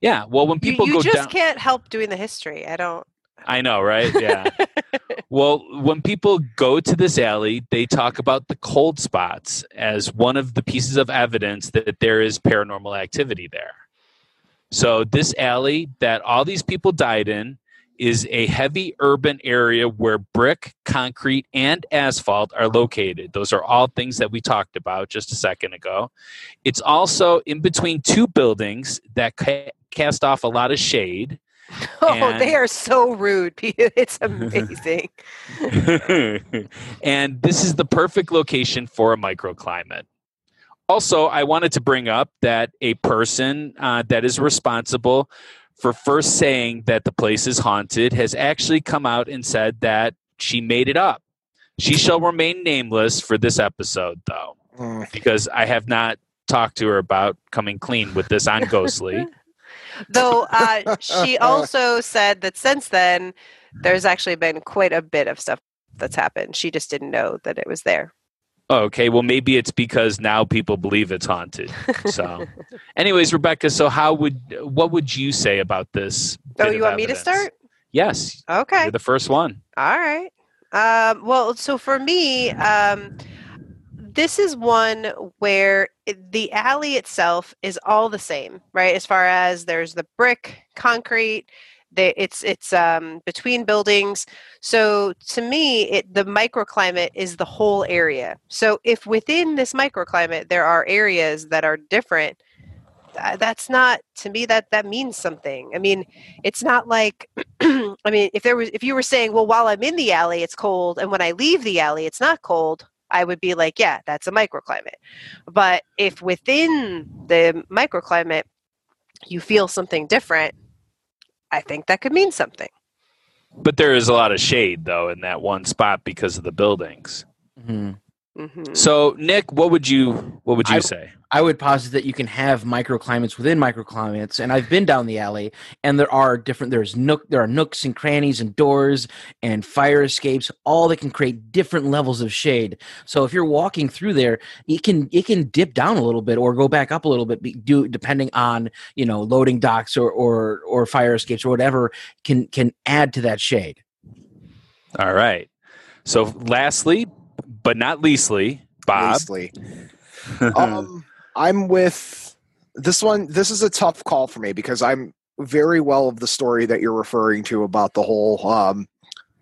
yeah, well, when people you, you go just down, can't help doing the history. I don't. I know, right? Yeah. <laughs> well, when people go to this alley, they talk about the cold spots as one of the pieces of evidence that there is paranormal activity there. So, this alley that all these people died in is a heavy urban area where brick, concrete, and asphalt are located. Those are all things that we talked about just a second ago. It's also in between two buildings that ca- cast off a lot of shade. <laughs> Oh, And- they are so rude. <laughs> It's amazing. <laughs> and this is the perfect location for a microclimate. Also, I wanted to bring up that a person uh, that is responsible for first saying that the place is haunted has actually come out and said that she made it up. She shall remain nameless for this episode, though. Mm. because I have not talked to her about coming clean with this on Ghostly. Though uh, she <laughs> also said that since then, there's actually been quite a bit of stuff that's happened. She just didn't know that it was there. okay, well maybe it's because now people believe it's haunted. So, <laughs> anyways, Rebecca, so how would what would you say about this? Oh, you of want me to start? Yes, Okay. you're the first one. All right. Um, well, so for me, um, this is one where it- the alley itself is all the same, right? As far as there's the brick, concrete, it's it's um, between buildings. So to me, it the microclimate is the whole area. So if within this microclimate there are areas that are different, that's not to me that that means something. I mean, it's not like <clears throat> I mean, if there was, if you were saying, well, while I'm in the alley, it's cold, and when I leave the alley, it's not cold, I would be like, yeah, that's a microclimate. But if within the microclimate you feel something different, I think that could mean something. But there is a lot of shade though in that one spot because of the buildings. Mhm. hmm So, Nick, what would you what would you I- say? I would posit that you can have microclimates within microclimates, and I've been down the alley, and there are different. There's nook, there are nooks and crannies and doors and fire escapes, all that can create different levels of shade. So if you're walking through there, it can it can dip down a little bit or go back up a little bit, do depending on you know loading docks or or or fire escapes or whatever can can add to that shade. All right. So, lastly, but not leastly, Bob. Leastly. <laughs> um, I'm with this one. This is a tough call for me because I'm very well of the story that you're referring to about the whole um,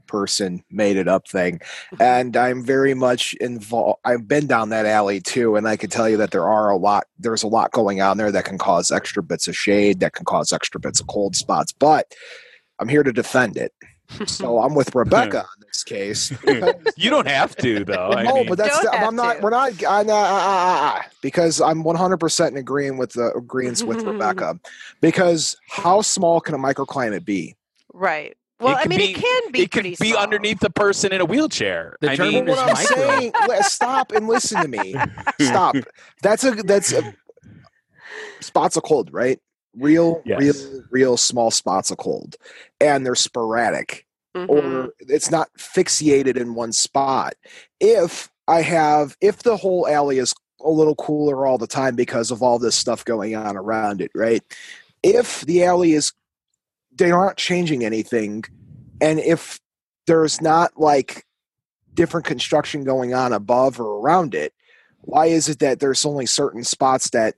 person made it up thing, and I'm very much involved. I've been down that alley too, and I can tell you that there are a lot. There's a lot going on there that can cause extra bits of shade, that can cause extra bits of cold spots. But I'm here to defend it. So I'm with <laughs> Rebecca this case. <laughs> you don't have to, though. I no, mean, but that's the, I'm not. to. We're not. I, uh, uh, uh, uh, because I'm 100 percent in agreeing with the agreements with Rebecca. <laughs> Because how small can a microclimate be? Right. Well, I mean, be- it can be it could pretty be small. underneath the person in a wheelchair. The I term mean, What I'm saying. Stop and listen to me. <laughs> Stop. That's a. That's a. Spots of cold, right? Real, Yes. real, real small spots of cold, and they're sporadic. Mhm. or it's not fixated in one spot. If I have, if the whole alley is a little cooler all the time because of all this stuff going on around it, right? If the alley is, they aren't changing anything, and if there's not like different construction going on above or around it, why is it that there's only certain spots that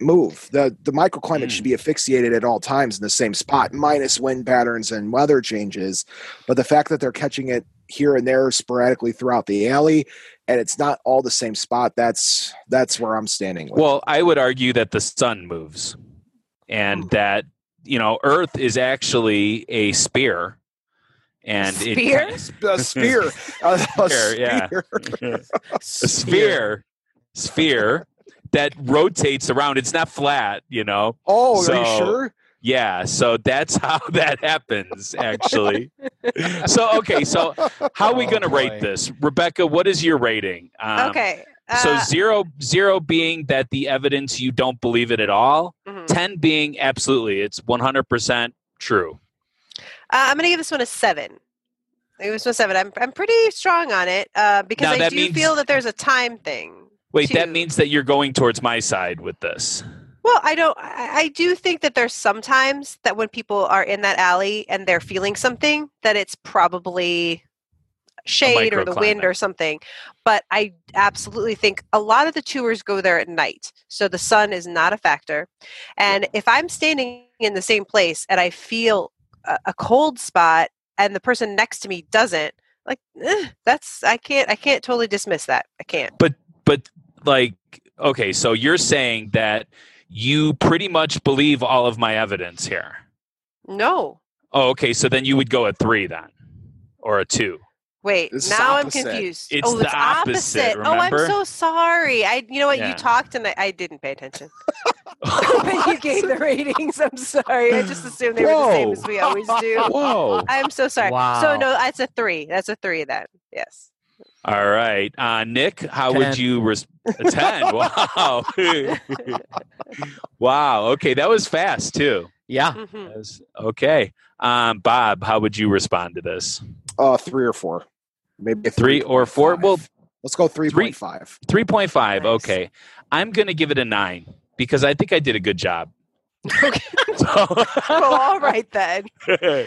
move. The the microclimate Mm. should be asphyxiated at all times in the same spot, minus wind patterns and weather changes. But the fact that they're catching it here and there sporadically throughout the alley and it's not all the same spot, that's that's where I'm standing with. well, I would argue that the sun moves, and that you know, Earth is actually a spear, and Spear? it a spear. A, a Spear, yeah. a sphere, <laughs> sphere <laughs> that rotates around. It's not flat, you know. Oh, are you sure? Yeah, so that's <laughs> how that happens, <laughs> actually. so okay, so how are we Oh, going to rate boy. this, Rebecca? What is your rating? Um, okay. So uh, zero zero being that the evidence you don't believe it at all. mhm. Ten being absolutely, it's one hundred percent true. Uh, I'm going to give this one a seven. I give this one a seven. I'm I'm pretty strong on it uh, because Now, I do means- feel that there's a time thing. Wait, that means that you're going towards my side with this. Well, I don't. I, do think that there's sometimes that when people are in that alley and they're feeling something, that it's probably shade or the wind or something. But I absolutely think a lot of the tours go there at night, so the sun is not a factor. And if I'm standing in the same place and I feel a, a cold spot and the person next to me doesn't, like eh, that's I can't I can't totally dismiss that. I can't. But but like, okay, so you're saying that you pretty much believe all of my evidence here. No. Oh, okay. So then you would go at three then, or a two. Wait, This is now I'm confused. It's oh, the it's opposite, Oh, I'm so sorry. I, you know what? Yeah. You talked and I, I didn't pay attention. <laughs> <laughs> but you gave the <laughs> ratings. I'm sorry. I just assumed they were the same as we always do. Whoa! I'm so sorry. Wow. So no, that's a three. That's a three then. Yes. All right, uh, Nick, how would you res- a <laughs> ten? Wow, <laughs> wow. Okay, that was fast too. Yeah. Mhm. Was- okay, um, Bob, how would you respond to this? Uh, three or four, maybe a Three or four? 3.5. Well, let's go three point five. Three point five. Nice. Okay, I'm gonna give it a nine because I think I did a good job. <laughs> well, all right then. <laughs>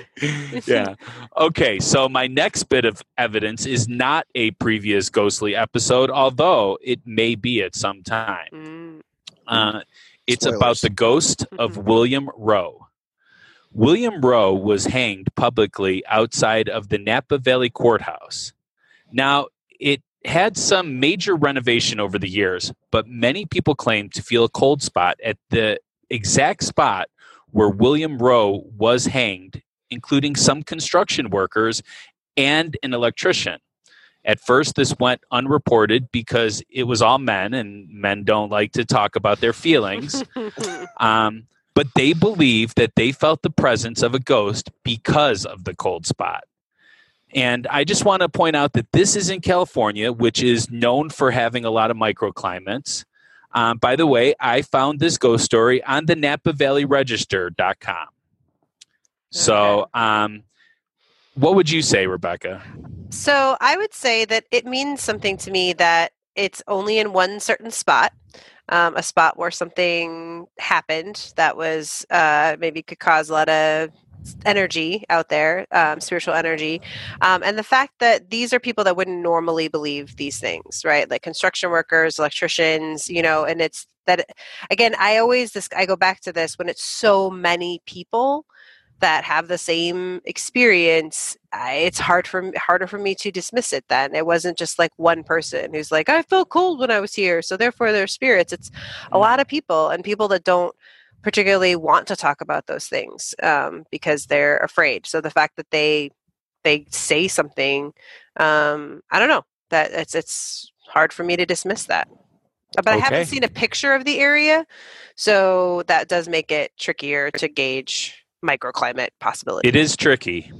yeah. Okay. So my next bit of evidence is not a previous ghostly episode, although it may be at some time. Mm. Uh, it's Spoilers. about the ghost of William Rowe. William Rowe was hanged publicly outside of the Napa Valley Courthouse. Now, it had some major renovation over the years, but many people claim to feel a cold spot at the exact spot where William Rowe was hanged, including some construction workers and an electrician. At first, this went unreported because it was all men, and men don't like to talk about their feelings. <laughs> um, but they believe that they felt the presence of a ghost because of the cold spot. And I just want to point out that this is in California, which is known for having a lot of microclimates. Um, by the way, I found this ghost story on the Napa Valley Register.com. So, um, what would you say, Rebecca? So I would say that it means something to me that it's only in one certain spot, um, a spot where something happened that was uh, maybe could cause a lot of energy out there, um, spiritual energy, um, and the fact that these are people that wouldn't normally believe these things, right? Like construction workers, electricians, you know, and it's that again. I always this I go back to this when it's so many people that have the same experience I, it's hard for harder for me to dismiss it then it wasn't just like one person who's like i felt cold when i was here so therefore they're spirits it's a lot of people and people that don't particularly want to talk about those things um, because they're afraid so the fact that they they say something um, i don't know that it's it's hard for me to dismiss that but i haven't seen a picture of the area so that does make it trickier to gauge microclimate possibility It is tricky.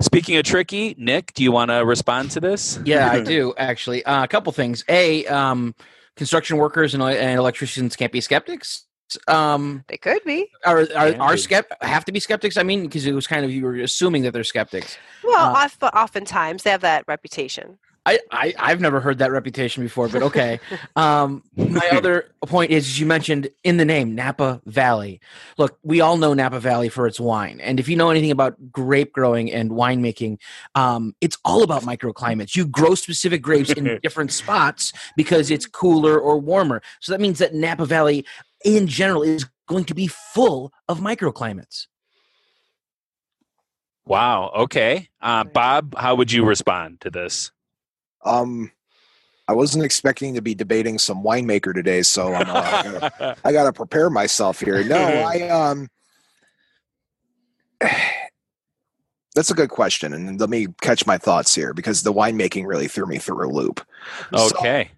Speaking of tricky, Nick, do you want to respond to this? Yeah, I <laughs> do actually. Uh, a couple things. A, um, construction workers and, and electricians can't be skeptics. Um, they could be are are, Can are skept have to be skeptics? I mean, because it was kind of you were assuming that they're skeptics. well Uh, oft- oftentimes they have that reputation I, I I've never heard that reputation before, but okay. <laughs> um, my <laughs> other point is you mentioned in the name Napa Valley. Look, we all know Napa Valley for its wine, and if you know anything about grape growing and winemaking, um, it's all about microclimates. You grow specific grapes in <laughs> different spots because it's cooler or warmer. So that means that Napa Valley, in general, is going to be full of microclimates. Wow. Okay. Uh, Bob, how would you respond to this? Um, I wasn't expecting to be debating some winemaker today, so I'm, uh, I, gotta, prepare myself here. No, I <laughs> um, <sighs> that's a good question, and let me catch my thoughts here because the winemaking really threw me through a loop. So- okay.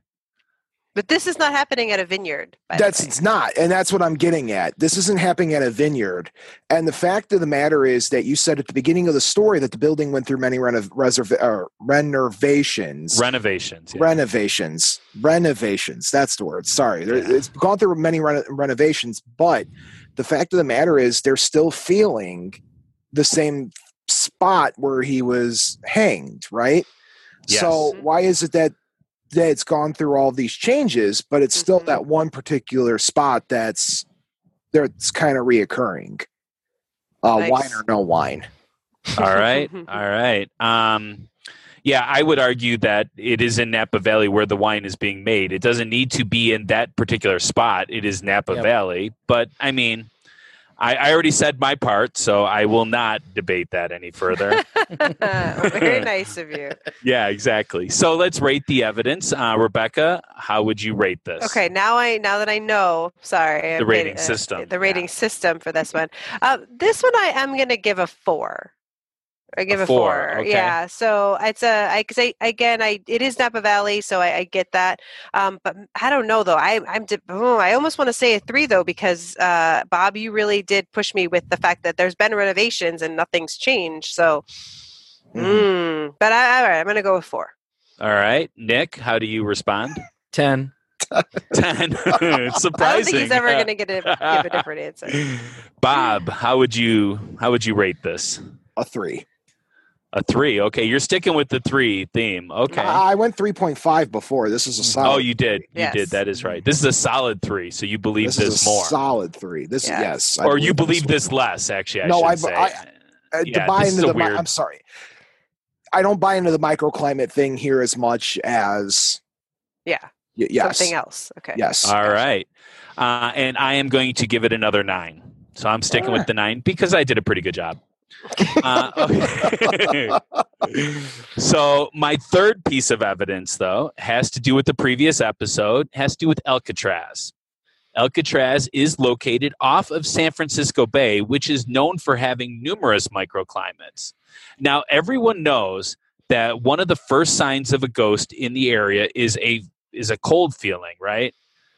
But this is not happening at a vineyard by the that's way. it's not, and that's what I'm getting at. This isn't happening at a vineyard, and the fact of the matter is that you said at the beginning of the story that the building went through many renov- reserv- uh, renovations. Renovations. yeah. renovations renovations that's the word sorry Yeah. it's gone through many reno- renovations but the fact of the matter is they're still feeling the same spot where he was hanged right Yes. so why is it that that it's gone through all these changes but it's still Mhm. that one particular spot that's that's kind of reoccurring uh Nice. wine or no wine All right. <laughs> All right. Um, yeah, I would argue that it is in Napa Valley where the wine is being made. It doesn't need to be in that particular spot. It is Napa Yep. Valley. But I mean, I, I already said my part, so I will not debate that any further. <laughs> very nice of you yeah, exactly. So let's rate the evidence. Uh, Rebecca, how would you rate this? okay now i now that i know sorry I'm rating uh, system, the rating system for this one uh, this one i am going to give a four I give A a, four, four. okay. Yeah, so it's a I cause I, again I it is Napa Valley, so I, I get that. Um, but I don't know though. I I'm di- oh, I almost want to say a three though because uh, Bob, you really did push me with the fact that there's been renovations and nothing's changed. So, Mhm. mm, but I, all right, I'm gonna go with four. All right, Nick, how do you respond? Ten. <laughs> Ten. <laughs> it's I don't surprising. think he's ever going to get a, give a different <laughs> answer. Bob, how would you how would you rate this? A three. A three. Okay, you're sticking with the three theme. Okay. I I went 3.5 before. This is a solid. oh, you did. You Yes. did. That is right. This is a solid three. So you believe this, this, is a more, solid three. This Yes. yes, I or you believe one. this less? Actually, I No, should I- say. I- Uh, Yeah, buy this is into a the. weird- I'm sorry. I don't buy into the microclimate thing here as much as Yeah, y- yes, something else. Okay. yes. All right. Uh, and I am going to give it another nine. So I'm sticking with the nine because I did a pretty good job. Uh, okay. <laughs> so my third piece of evidence, though, has to do with the previous episode. Has to do with Alcatraz. Alcatraz is located off of San Francisco Bay, which is known for having numerous microclimates. Now, everyone knows that one of the first signs of a ghost in the area is a is a cold feeling, right?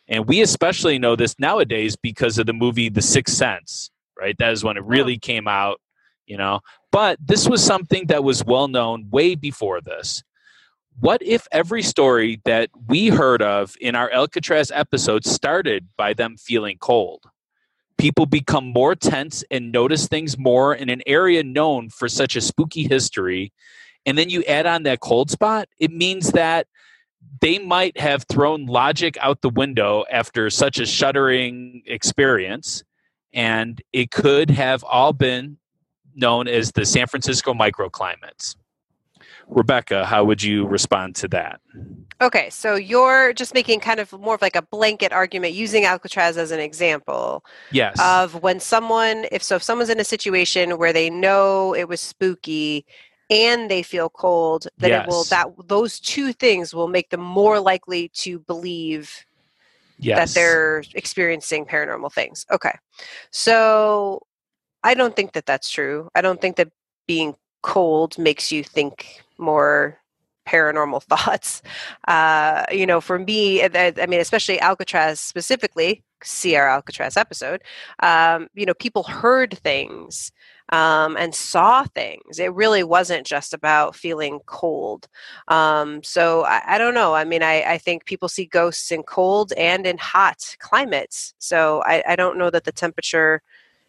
And we especially know this nowadays because of the movie The Sixth Sense, right? That is when it really came out, you know. But this was something that was well known way before this. What if every story that we heard of in our Alcatraz episode started by them feeling cold? People become more tense and notice things more in an area known for such a spooky history. And then you add on that cold spot, it means that they might have thrown logic out the window after such a shuddering experience. And it could have all been known as the San Francisco microclimates. Rebecca, how would you respond to that? Okay, so you're just making kind of more of like a blanket argument using Alcatraz as an example Yes. of when someone, if so, if someone's in a situation where they know it was spooky and they feel cold, then it will that those two things will make them more likely to believe yes. that they're experiencing paranormal things. Okay. So I don't think that that's true. I don't think that being cold makes you think more paranormal <laughs> thoughts. Uh, you know, for me, that- I mean, especially Alcatraz specifically, see our Alcatraz episode, um, you know, people heard things um, and saw things. It really wasn't just about feeling cold. Um, so I, I don't know. I mean, I, I think people see ghosts in cold and in hot climates. So I, I don't know that the temperature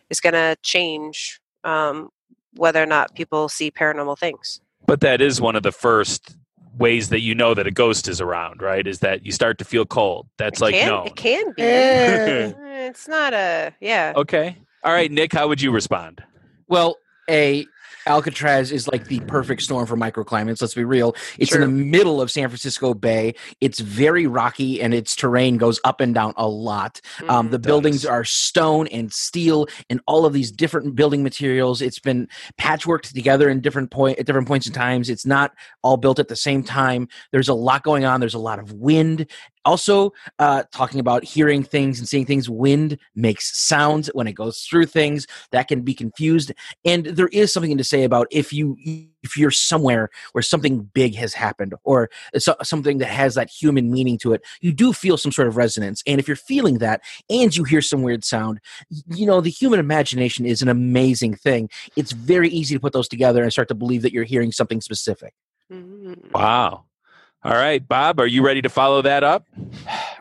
is going to change um, whether or not people see paranormal things. But that is one of the first ways that you know that a ghost is around, right? Is that you start to feel cold. That's it like can, no. It can be. Eh. Eh, It's not a yeah. Okay. All right, Nick, how would you respond? Well, a Alcatraz is like the perfect storm for microclimates. Let's be real. It's in the middle of San Francisco Bay. It's very rocky, and its terrain goes up and down a lot. Um, Mhm. the buildings are stone and steel, and all of these different building materials. It's been patchworked together in different point at different points in times. It's not all built at the same time. There's a lot going on. There's a lot of wind. Also, uh, talking about hearing things and seeing things. Wind makes sounds when it goes through things that can be confused. And there is something to say about if you if you're somewhere where something big has happened or so, something that has that human meaning to it, you do feel some sort of resonance. And if you're feeling that and you hear some weird sound, you know the human imagination is an amazing thing. It's very easy to put those together and start to believe that you're hearing something specific. Mhm. Wow. All right, Bob, are you ready to follow that up?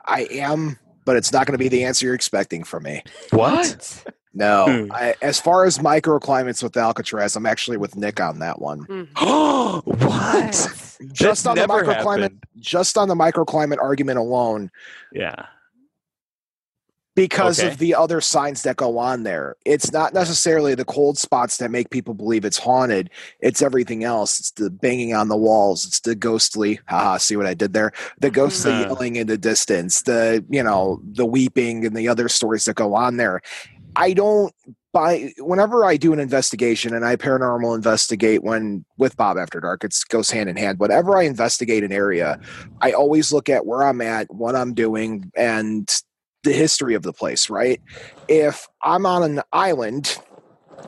I am, but it's not going to be the answer you're expecting from me. What? No, Hmm. I, as far as microclimates with Alcatraz, I'm actually with Nick on that one. <gasps> Mhm. what? Just That's on the microclimate, happened. just on the microclimate argument alone, Yeah. Because Okay. of the other signs that go on there. It's not necessarily the cold spots that make people believe it's haunted. It's everything else. It's the banging on the walls. It's the ghostly. Haha, see what I did there? The ghostly Mhm. yelling in the distance. The you know the weeping and the other stories that go on there. I don't buy. Whenever I do an investigation and I paranormal investigate when with Bob After Dark, it goes hand in hand. Whenever I investigate an area, I always look at where I'm at, what I'm doing, and the history of the place, right? If I'm on an island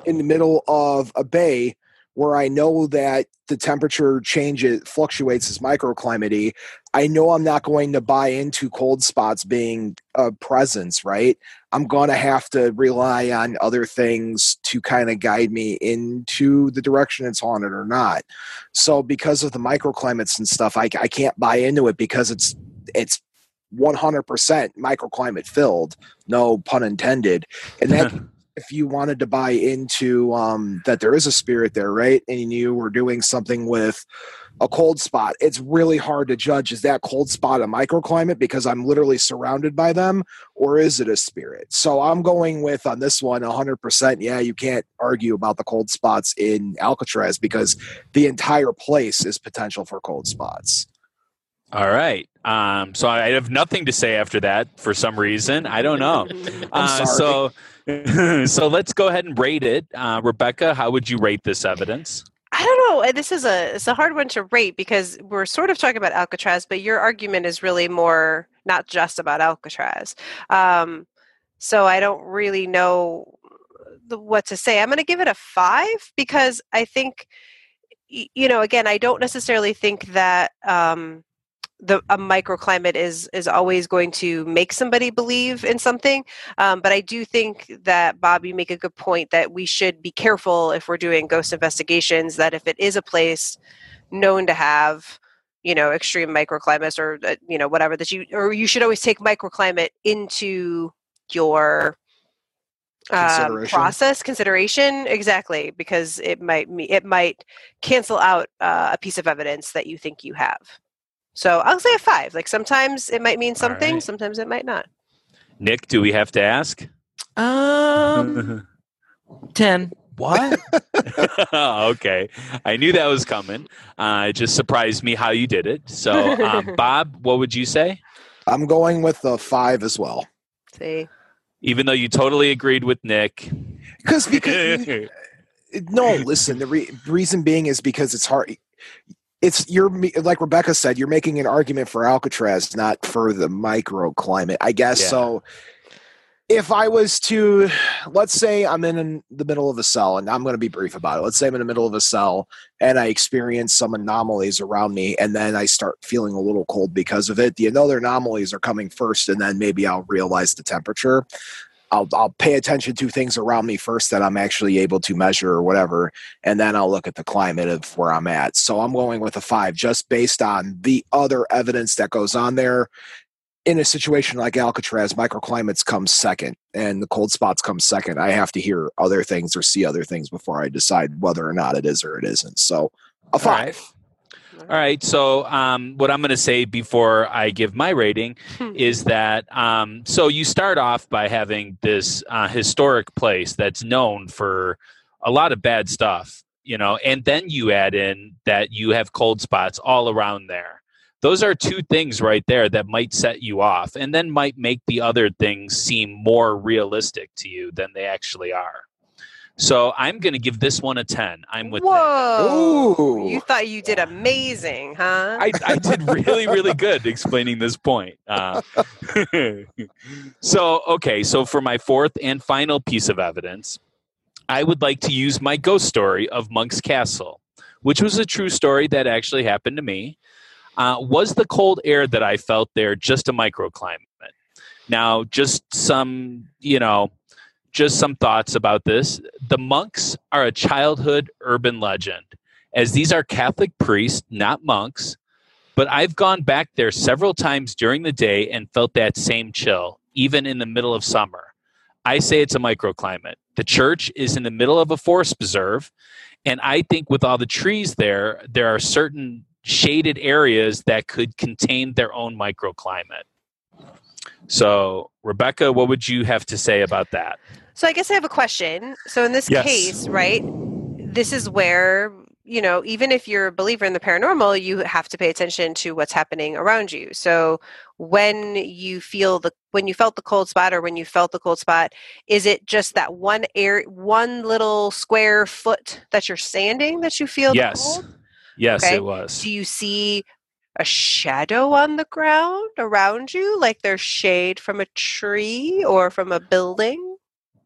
in the middle of a bay where I know that the temperature changes fluctuates as microclimate I know I'm not going to buy into cold spots being a presence, right? I'm going to have to rely on other things to kind of guide me into the direction it's haunted or not. So because of the microclimates and stuff, I, I can't buy into it because it's it's 100% microclimate filled, no pun intended. And that <laughs> if you wanted to buy into um, that there is a spirit there, right? And you were doing something with a cold spot, it's really hard to judge is that cold spot a microclimate because I'm literally surrounded by them, or is it a spirit? So I'm going with on this one 100%. Yeah, you can't argue about the cold spots in Alcatraz because the entire place is potential for cold spots. All right. Um, so I have nothing to say after that for some reason. I don't know. <laughs> Uh, so <laughs> so let's go ahead and rate it. Uh, Rebecca, how would you rate this evidence? I don't know. This is a it's a hard one to rate because we're sort of talking about Alcatraz, but your argument is really more not just about Alcatraz. Um, so I don't really know the, what to say. I'm going to give it a five because I think, you know, again, I don't necessarily think that. Um, the a microclimate is is always going to make somebody believe in something um, but i do think that bob you make a good point that we should be careful if we're doing ghost investigations that if it is a place known to have you know extreme microclimates or uh, you know whatever that you or you should always take microclimate into your um, consideration. process consideration exactly because it might it might cancel out uh, a piece of evidence that you think you have so I'll say a five. Like sometimes it might mean something, right. sometimes it might not. Nick, do we have to ask? Um, <laughs> 10. What? <laughs> <laughs> okay. I knew that was coming. Uh, it just surprised me how you did it. So, um, Bob, what would you say? I'm going with a five as well. See? Even though you totally agreed with Nick. Because, because no, listen, the re- reason being is because it's hard it's you're like Rebecca said, you're making an argument for Alcatraz, not for the microclimate. I guess yeah. so. If I was to, let's say I'm in the middle of a cell, and I'm going to be brief about it. Let's say I'm in the middle of a cell and I experience some anomalies around me, and then I start feeling a little cold because of it. The other anomalies are coming first, and then maybe I'll realize the temperature. I'll I'll pay attention to things around me first that I'm actually able to measure or whatever, and then I'll look at the climate of where I'm at. So I'm going with a five just based on the other evidence that goes on there. In a situation like Alcatraz, microclimates come second and the cold spots come second. I have to hear other things or see other things before I decide whether or not it is or it isn't. So a five. All right. So, um, what I'm going to say before I give my rating is that um, so you start off by having this uh, historic place that's known for a lot of bad stuff, you know, and then you add in that you have cold spots all around there. Those are two things right there that might set you off and then might make the other things seem more realistic to you than they actually are. So I'm going to give this one a 10. I'm with Whoa. Ooh. You thought you did amazing, huh? I, I did really, really good explaining this point. Uh, <laughs> so, okay. So for my fourth and final piece of evidence, I would like to use my ghost story of Monk's Castle, which was a true story that actually happened to me. Uh, was the cold air that I felt there just a microclimate? Now, just some, you know, just some thoughts about this. The monks are a childhood urban legend, as these are Catholic priests, not monks. But I've gone back there several times during the day and felt that same chill, even in the middle of summer. I say it's a microclimate. The church is in the middle of a forest preserve, and I think with all the trees there, there are certain shaded areas that could contain their own microclimate. So, Rebecca, what would you have to say about that? So, I guess I have a question. So, in this yes. case, right, this is where, you know, even if you're a believer in the paranormal, you have to pay attention to what's happening around you. So, when you feel the when you felt the cold spot or when you felt the cold spot, is it just that one air one little square foot that you're standing that you feel yes. Yes, okay. it was. Do you see a shadow on the ground around you, like there's shade from a tree or from a building?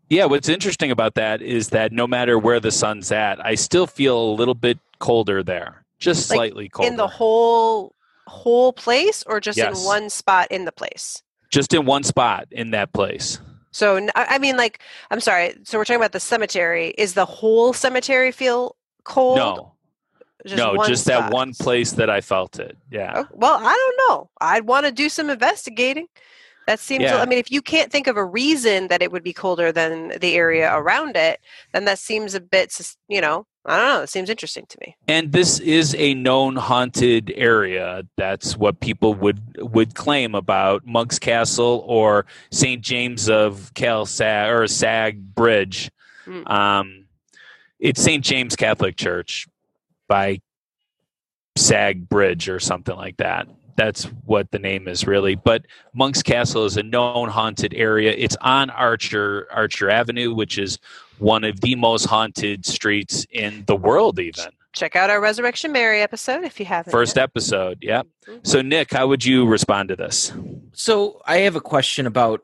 Yeah, what's interesting about that is that no matter where the sun's at, I still feel a little bit colder there, just Like, slightly colder. in the whole whole place or just Yes. in one spot in the place just in one spot in that place. so I mean like i'm sorry so we're talking about the cemetery is the whole cemetery feel cold No, Just no, just that one place that I felt it. Yeah. Oh, well i don't know i'd want to do some investigating that seems Yeah. i mean if you can't think of a reason that it would be colder than the area around it then that seems a bit you know i don't know it seems interesting to me And this is a known haunted area. That's what people would would claim about Monk's Castle or St. James of Cal Sag or Sag Bridge. Mm. Um, it's St. James Catholic Church by Sag Bridge or something like that. That's what the name is really. But Monk's Castle is a known haunted area. It's on Archer Archer Avenue, which is one of the most haunted streets in the world even. check out our resurrection mary episode if you haven't First yet. episode, yeah. Mm-hmm. So, Nick, how would you respond to this? So I have a question about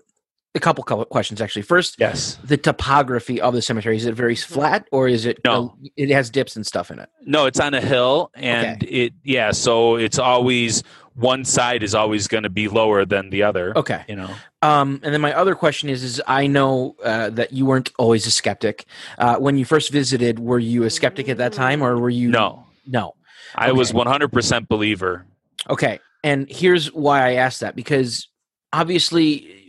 a couple couple questions actually. First, Yes. the topography of the cemetery is it very flat or is it No. it has dips and stuff in it? No, it's on a hill, and it yeah. So it's always one side is always going to be lower than the other. Okay. You know. Um, and then my other question is: is I know uh, that you weren't always a skeptic. Uh, when you first visited, were you a skeptic at that time, or were you? No, no. I was one hundred percent believer. Okay, and here's why I asked that because obviously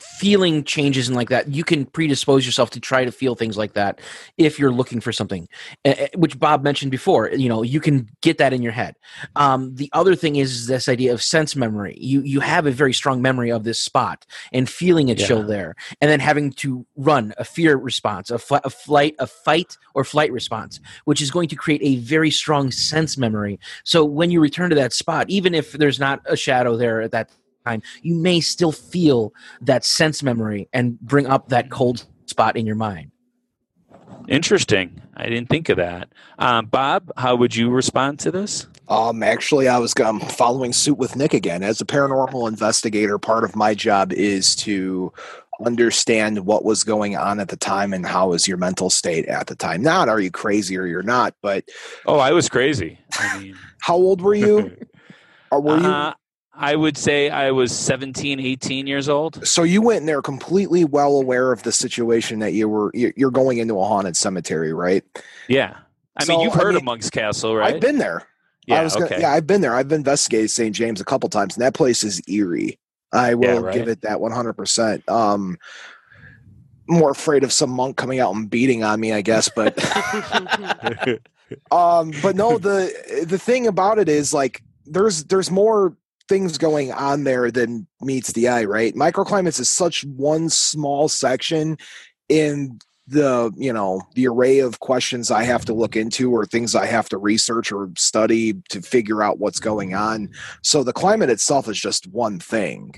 feeling changes and like that you can predispose yourself to try to feel things like that if you're looking for something eh, eh, which bob mentioned before you know you can get that in your head. Um, the other thing is this idea of sense memory. You you have a very strong memory of this spot and feeling it show Yeah. there and then having to run a fear response a, fl- a flight a fight or flight response which is going to create a very strong sense memory. So when you return to that spot, even if there's not a shadow there at that time, you may still feel that sense memory and bring up that cold spot in your mind. Interesting. I didn't think of that. Um, Bob, how would you respond to this? Um, actually, I was um, following suit with Nick again. As a paranormal investigator, part of my job is to understand what was going on at the time and how was your mental state at the time. Not are you crazy or you're not, but Oh, I was crazy. I <laughs> mean, how old were you? <laughs> or were you? uh, I would say I was 17, 18 years old. So you went in there completely well aware of the situation that you were. you- You're going into a haunted cemetery, right? Yeah. I So, mean, you've I heard of Monk's Castle, right? I've been there. yeah, I was gonna, okay. yeah, I've been there. I've investigated St. James a couple times, and that place is eerie. I will right. give it that 100%. Um, more afraid of some monk coming out and beating on me, I guess. But <laughs> <laughs> um, but no, the the thing about it is like there's there's more things going on there than meets the eye, right? Microclimates is such one small section in the you know the array of questions I have to look into or things I have to research or study to figure out what's going on. So the climate itself is just one thing.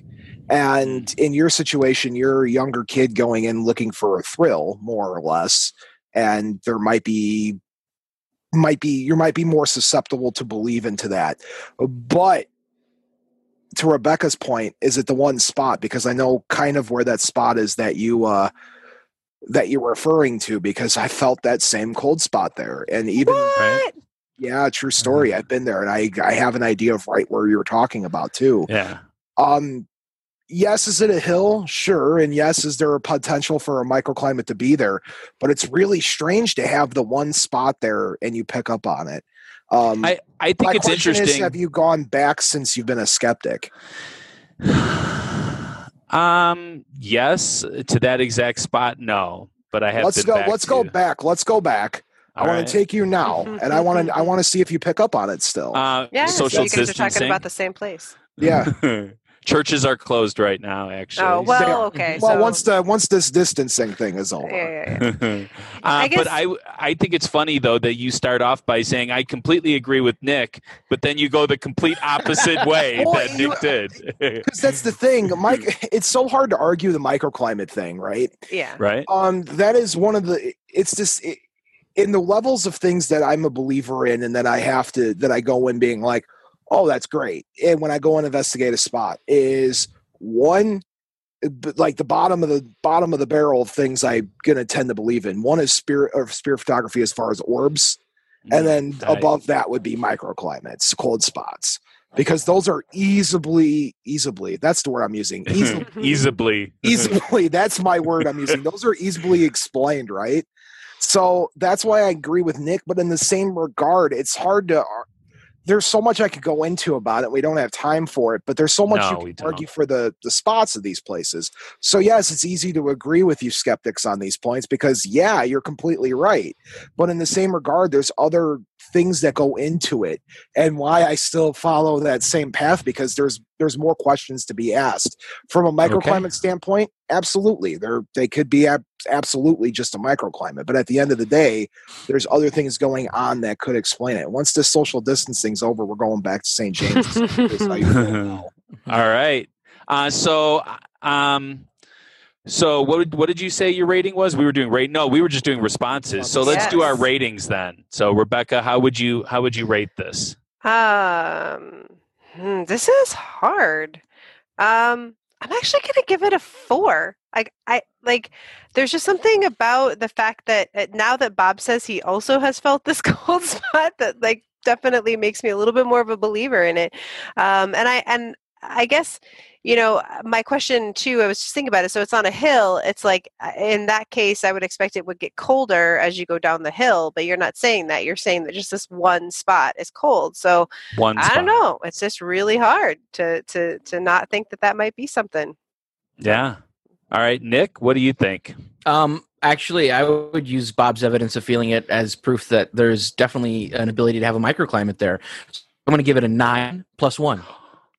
And in your situation, you're a younger kid going in looking for a thrill, more or less, and there might be might be you might be more susceptible to believe into that. But to Rebecca's point, is it the one spot? Because I know kind of where that spot is that you uh that you're referring to because I felt that same cold spot there. And even what? yeah, true story. I've been there and I I have an idea of right where you're talking about too. yeah. Um yes, is it a hill? Sure. And yes, is there a potential for a microclimate to be there? But it's really strange to have the one spot there and you pick up on it. Um I, I think my it's interesting. Is, have you gone back since you've been a skeptic? <sighs> um, yes, to that exact spot, no. But I have. let's been go back let's go back. Let's go back. I want right. to take you now <laughs> and I want to I want to see if you pick up on it still. Uh, Yeah, so social you guys are talking about the same place. yeah. <laughs> Churches are closed right now. Actually. Oh well, okay. Well, so, once the once this distancing thing is over. yeah, yeah, yeah. <laughs> uh, I guess- but I I think it's funny though that you start off by saying I completely agree with Nick, but then you go the complete opposite <laughs> way Well, that you- Nick did. <laughs> Because that's the thing, Mike. It's so hard to argue the microclimate thing, right? yeah. right? Um, that is one of the. It's just it, in the levels of things that I'm a believer in, and that I have to that I go in being like, oh, that's great. And when I go and investigate a spot, is one, like the bottom of the bottom of the barrel of things I'm gonna tend to believe in. One is spirit or spirit photography as far as orbs, and mm, then Right. above that would be microclimates, cold spots, because those are easily, easily. That's the word I'm using. <laughs> <laughs> Easily, easily, easily. <laughs> That's my word I'm using. Those are easily explained, right? So that's why I agree with Nick. But in the same regard, it's hard to. There's so much I could go into about it. We don't have time for it, but there's so much No, you can argue for the the spots of these places. So yes, it's easy to agree with you skeptics on these points because yeah, you're completely right. But in the same regard, there's other things that go into it and why I still follow that same path because there's there's more questions to be asked. From a microclimate standpoint, absolutely. There they could be ab- absolutely just a microclimate, but at the end of the day, there's other things going on that could explain it. Once this social distancing's over, we're going back to St. James. Here's how you feel now. All right. Uh, so, um, so what did, what did you say your rating was? We were doing rate. No, we were just doing responses. So let's do our ratings then. So Rebecca, how would you how would you rate this? Um, hmm, this is hard. Um, I'm actually gonna give it a four. Like I like, there's just something about the fact that uh, now that Bob says he also has felt this <laughs> cold spot that like definitely makes me a little bit more of a believer in it. Um, and I and I guess you know uh, my question too. I was just thinking about it. So it's on a hill. It's like uh, in that case, I would expect it would get colder as you go down the hill. But you're not saying that. You're saying that just this one spot is cold. So One. I don't know. It's just really hard to to to not think that that might be something. Yeah. All right, Nick. What do you think? Um, actually, I would use Bob's evidence of feeling it as proof that there's definitely an ability to have a microclimate there. I'm going to give it a nine plus one.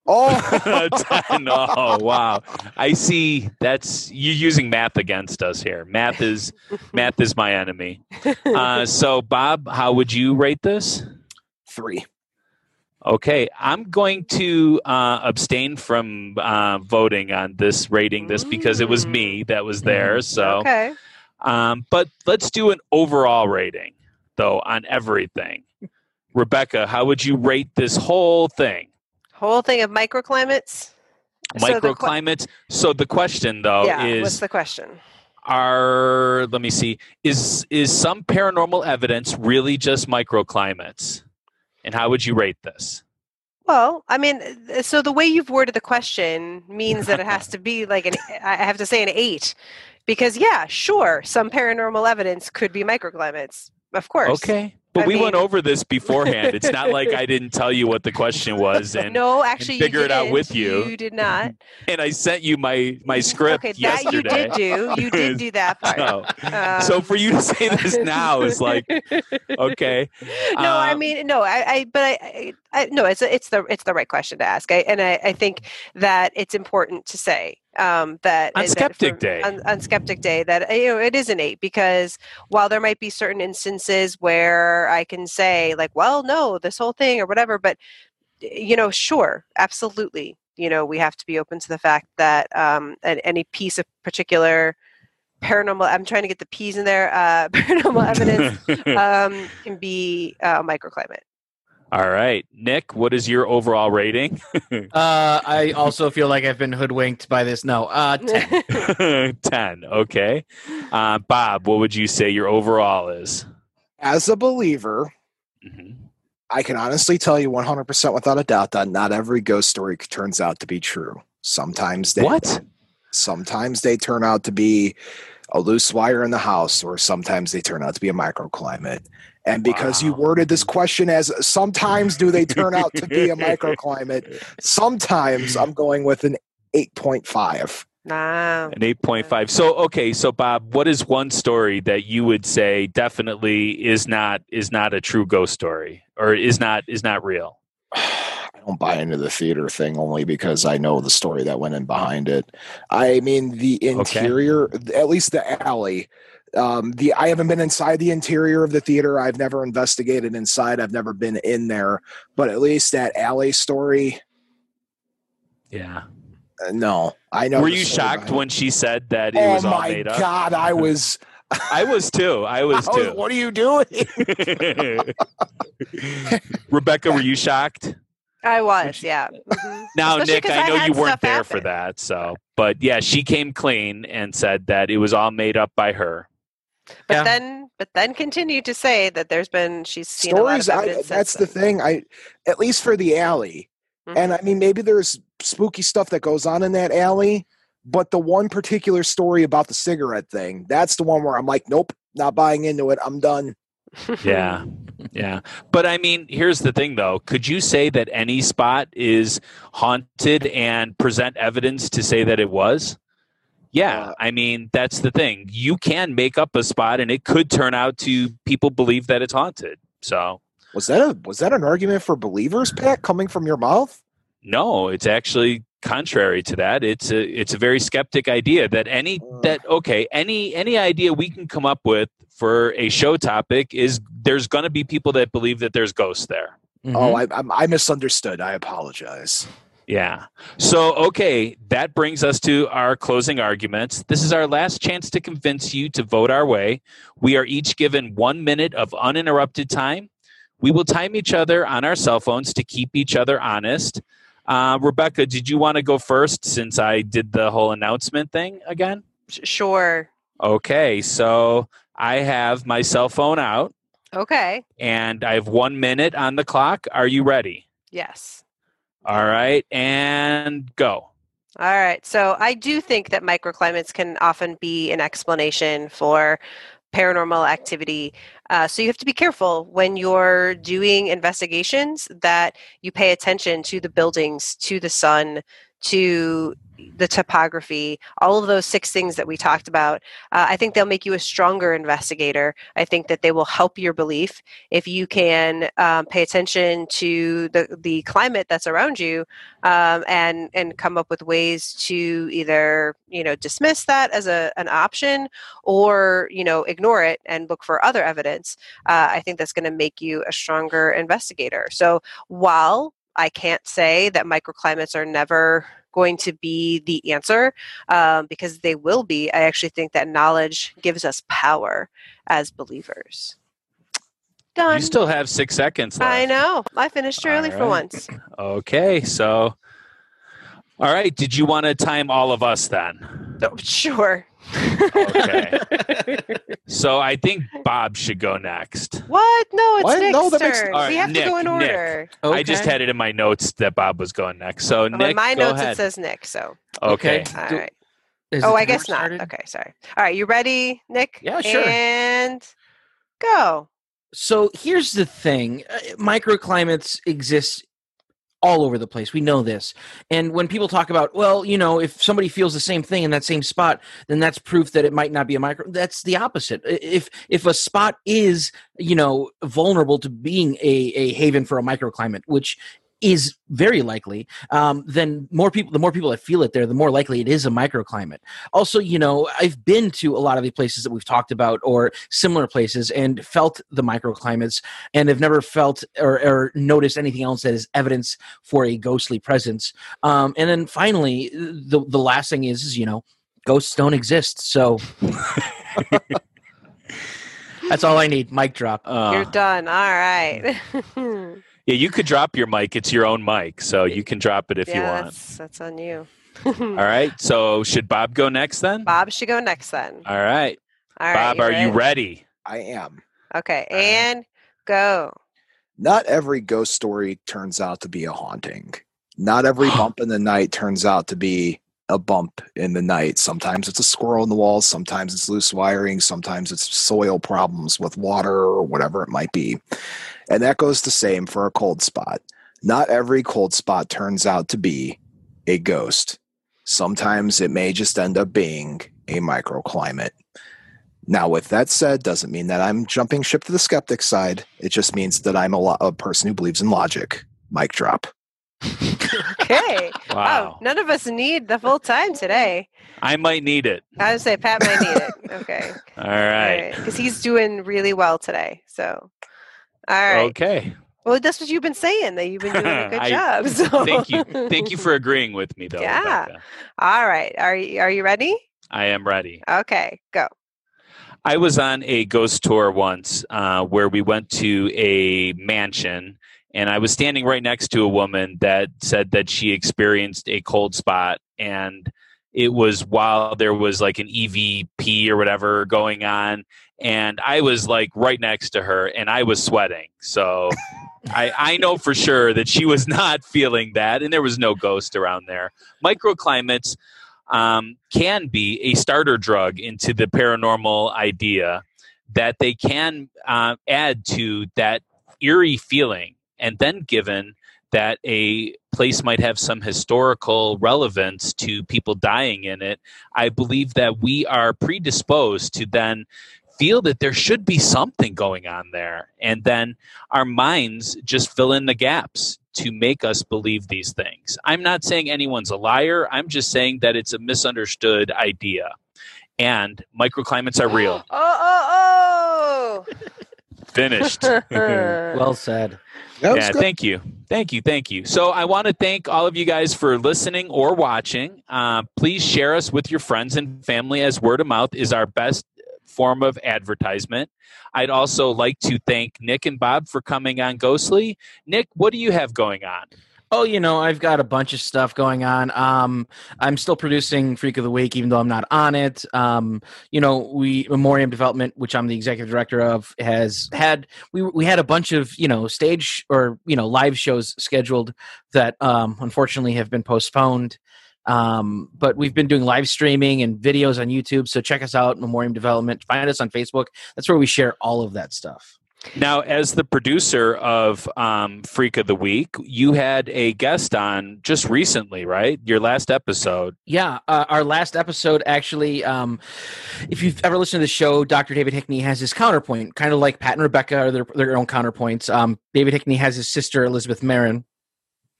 Oh, <laughs> 10. Oh wow! I see. That's you using math against us here. Math is math is my enemy. <laughs> Uh, so, Bob, how would you rate this? three. Okay, I'm going to uh, abstain from uh, voting on this rating this because it was me that was there. So, okay. um, but let's do an overall rating though on everything. Rebecca, how would you rate this whole thing? Whole thing of microclimates. So the Microclimates. So the question though yeah. is what's the question? are let me see is is some paranormal evidence really just microclimates? And how would you rate this? Well, I mean, so the way you've worded the question means that it has <laughs> to be like an. I have to say an eight, because yeah, sure, some paranormal evidence could be microclimates, of course. Okay. But I we went over this beforehand. It's not like I <laughs> didn't tell you what the question was and no, actually, figure it out with you. You did not. and I sent you my my script okay, that you did do. You did do that <laughs> part. So, so Um, for you to say this now is like <laughs> okay. no, I Um, mean, no, I, I but I, I, I, no, it's it's the it's the right question to ask, I, and I, I think that it's important to say um, that On that Skeptic for- Day. on, on Skeptic Day, that uh, you know it is eight because while there might be certain instances where I can say like, well, no, this whole thing or whatever, but you know, sure, absolutely, you know, we have to be open to the fact that um, an, any piece of particular paranormal i'm trying to get the p's in there uh, <laughs> paranormal evidence <laughs> um, can be uh, a microclimate. All right, Nick, what is your overall rating? <laughs> Uh, I also feel like I've been hoodwinked by this. No, uh, 10. <laughs> 10. Okay. Uh, Bob, what would you say your overall is? As a believer, Mhm. I can honestly tell you 100% without a doubt that not every ghost story turns out to be true. Sometimes they What? sometimes they turn out to be a loose wire in the house or sometimes they turn out to be a microclimate. And because you worded this question as sometimes do they turn out to be a <laughs> microclimate, sometimes I'm going with an 8.5. Nah. An 8.5. So, okay. So, Bob, what is one story that you would say definitely is not is not a true ghost story or is not is not real? <sighs> I don't buy into the theater thing only because I know the story that went in behind it. I mean, the interior, at least the alley. Um, the I haven't been inside the interior of the theater. I've never investigated inside. I've never been in there. But at least that alley story, Yeah. uh, no. I know. Were you shocked when she said that it Oh was all my made up? god! I <laughs> was. I was too. I <laughs> was I was- too. what are you doing? <laughs> Rebecca, were you shocked? I was, Which- yeah. Mhm. Now, Especially Nick, 'cause I I know had you weren't stuff there for that. So, but yeah, she came clean and said that it was all made up by her. But Yeah. then, but then continued to say that there's been she's seen a lot Stories. of I, that's since the thing. I at least for the alley, Mhm. and I mean maybe there's spooky stuff that goes on in that alley, but the one particular story about the cigarette thing, that's the one where I'm like, nope, not buying into it. I'm done. Yeah. <laughs> Yeah. But I mean, here's the thing though. Could you say that any spot is haunted and present evidence to say that it was? Yeah. Uh, I mean, that's the thing. You can make up a spot and it could turn out to people believe that it's haunted. So, Was that a was that an argument for believers, Pat, coming from your mouth? no, it's actually contrary to that. It's a it's a very skeptic idea that any Uh. that okay, any any idea we can come up with for a show topic is there's going to be people that believe that there's ghosts there. Mhm. Oh, I, I I misunderstood. I apologize. Yeah. So, okay, that brings us to our closing arguments. This is our last chance to convince you to vote our way. We are each given one minute of uninterrupted time. We will time each other on our cell phones to keep each other honest. Uh, Rebecca, did you want to go first since I did the whole announcement thing again? Sure. Okay, so I have my cell phone out Okay. and I have one minute on the clock. Are you ready? Yes. All right, and go. All right. So I do think that microclimates can often be an explanation for paranormal activity. Uh, so you have to be careful when you're doing investigations that you pay attention to the buildings, to the sun, to the topography, all of those six things that we talked about. Uh, I think they'll make you a stronger investigator. I think that they will help your belief if you can um, pay attention to the, the climate that's around you um, and and come up with ways to either you know dismiss that as a, an option or you know ignore it and look for other evidence uh, i think that's going to make you a stronger investigator so while i can't say that microclimates are never going to be the answer um, because they will be i actually think that knowledge gives us power as believers done You still have six seconds left. i know i finished early All for once Okay, so all right. Did you want to time all of us then? Oh, sure Okay. <laughs> so I think Bob should go next. What? No, it's What? Nick's No, that makes- turn. All right, we have Nick, to go in Nick. order. I just had it in my notes that Bob was going next. So Oh, Nick, in my go notes ahead. it says Nick. So okay. Okay. all Do- right. Oh, I timer guess not. started? Okay, sorry. All right, you ready, Nick? Yeah, sure. And go. So here's the thing uh, microclimates exist all over the place. We know this. And when people talk about, well, you know, if somebody feels the same thing in that same spot, then that's proof that it might not be a micro. That's the opposite. If if a spot is, you know, vulnerable to being a, a haven for a microclimate, which is very likely, um, then more people, the more people that feel it there, the more likely it is a microclimate. Also, you know, I've been to a lot of the places that we've talked about or similar places and felt the microclimates and have never felt or, or noticed anything else that is evidence for a ghostly presence. Um, and then finally, the the last thing is, is you know, ghosts don't exist. So <laughs> that's all I need. Mic drop. Uh, You're done. All right. <laughs> <laughs> yeah, you could drop your mic. It's your own mic, so you can drop it if yeah, you want. That's, that's on you. <laughs> All right. So should Bob go next then? Bob should go next then. All right. All right. Bob, are you ready? I am. Okay, All right. and go. Not every ghost story turns out to be a haunting. Not every <gasps> bump in the night turns out to be a bump in the night. Sometimes it's a squirrel in the walls, sometimes it's loose wiring, sometimes it's soil problems with water or whatever it might be. And that goes the same for a cold spot. Not every cold spot turns out to be a ghost. Sometimes it may just end up being a microclimate. Now, with that said, doesn't mean that I'm jumping ship to the skeptic side. It just means that I'm a, lo- a person who believes in logic. Mic drop. Okay. <laughs> Wow. Oh, none of us need the full time today. I might need it. I would say Pat might need it. Okay. <laughs> All right. Because he's doing really well today. So, all right. Okay. Well, that's what you've been saying that you've been doing a <laughs> good I- job. <laughs> So. Thank you. Thank you for <laughs> agreeing with me, though. Yeah. Rebecca. All right. Are you are you ready? I am ready. Okay. Go. I was on a ghost tour once uh, where we went to a mansion and I was standing right next to a woman that said that she experienced a cold spot and it was while there was like an EVP or whatever going on and I was like right next to her and I was sweating. So <laughs> I, I know for sure that she was not feeling that and there was no ghost around there. Microclimates um, can be a starter drug into the paranormal idea that they can uh, add to that eerie feeling and then given that a place might have some historical relevance to people dying in it, I believe that we are predisposed to then feel that there should be something going on there. And then our minds just fill in the gaps to make us believe these things. I'm not saying anyone's a liar, I'm just saying that it's a misunderstood idea. And microclimates are real. <gasps> Oh, oh, oh! Finished. <laughs> Well said. Yeah, good. thank you. Thank you. Thank you. So I want to thank all of you guys for listening or watching. Uh, please share us with your friends and family as word of mouth is our best form of advertisement. I'd also like to thank Nick and Bob for coming on Ghostly. Nick, what do you have going on? Oh, you know, I've got a bunch of stuff going on. Um, I'm still producing Freak of the Week, even though I'm not on it. Um, you know, we Memoriam Development, which I'm the executive director of, has had we we had a bunch of you know stage or you know live shows scheduled that um, unfortunately have been postponed. Um, but we've been doing live streaming and videos on YouTube. So check us out, Memoriam Development. Find us on Facebook. That's where we share all of that stuff. Now, as the producer of um, Freak of the Week, you had a guest on just recently, right? Your last episode. Yeah, uh, our last episode actually, um, if you've ever listened to the show, Dr. David Hickney has his counterpoint, kind of like Pat and Rebecca are their, their own counterpoints. Um, David Hickney has his sister, Elizabeth Marin,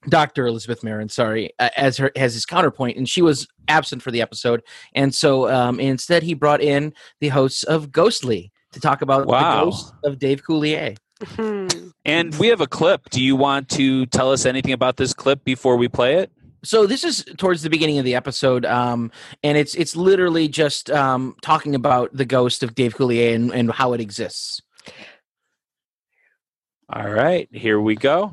Dr. Elizabeth Marin, sorry, as her as his counterpoint, and she was absent for the episode. And so um, instead, he brought in the hosts of Ghostly to talk about Wow. the ghost of Dave Coulier. Hmm. And we have a clip. Do you want to tell us anything about this clip before we play it? so this is towards the beginning of the episode um, and it's it's literally just um, talking about the ghost of dave coulier and, and how it exists All right, here we go.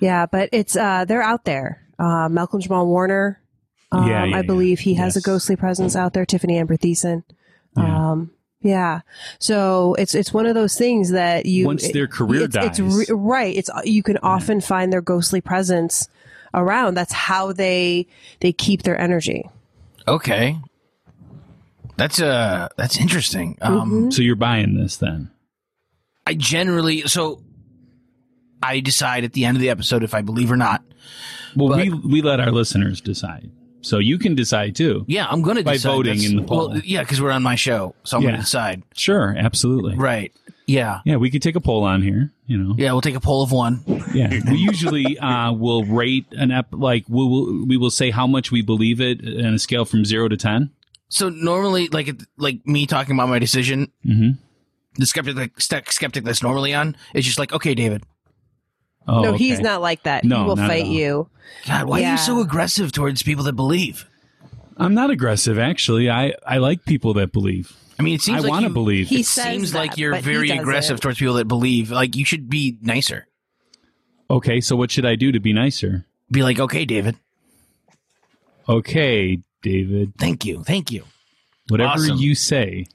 Yeah, but it's uh they're out there. Uh, Malcolm Jamal Warner. Um, Yeah, yeah, I believe he has Yes. a ghostly presence out there. Tiffany Amber Thiessen. Yeah. Yeah. So it's it's one of those things that you Once their career it's, it's dies. re- right. It's you can often find their ghostly presence around. That's how they they keep their energy. Okay. That's uh that's interesting. Um Mhm. So you're buying this then? I generally so I decide at the end of the episode if I believe or not. Well, But- we we let our listeners decide. So you can decide too. Yeah, I'm going to By decide. voting That's- in the poll. Well, yeah, because we're on my show, so I'm going to decide. Sure, absolutely. Right. Yeah. Yeah, we could take a poll on here. You know. Yeah, we'll take a poll of one. Yeah, we usually uh, will rate an ep like we will we will say how much we believe it on a scale from zero to ten. So normally, like like me talking about my decision, Mm-hmm. the skeptic like, skeptic that's normally on is just like, okay, David. Oh, no, he's not like that. No, he will fight you. God, why are you so aggressive towards people that believe? I'm not aggressive, actually. I I like people that believe. I mean, it seems I like want to believe. He It says seems that, like you're but he very doesn't. aggressive towards people that believe. Like you should be nicer. okay, so what should I do to be nicer? Be like, okay, David. Okay, David. Thank you, thank you. Whatever Awesome. you say.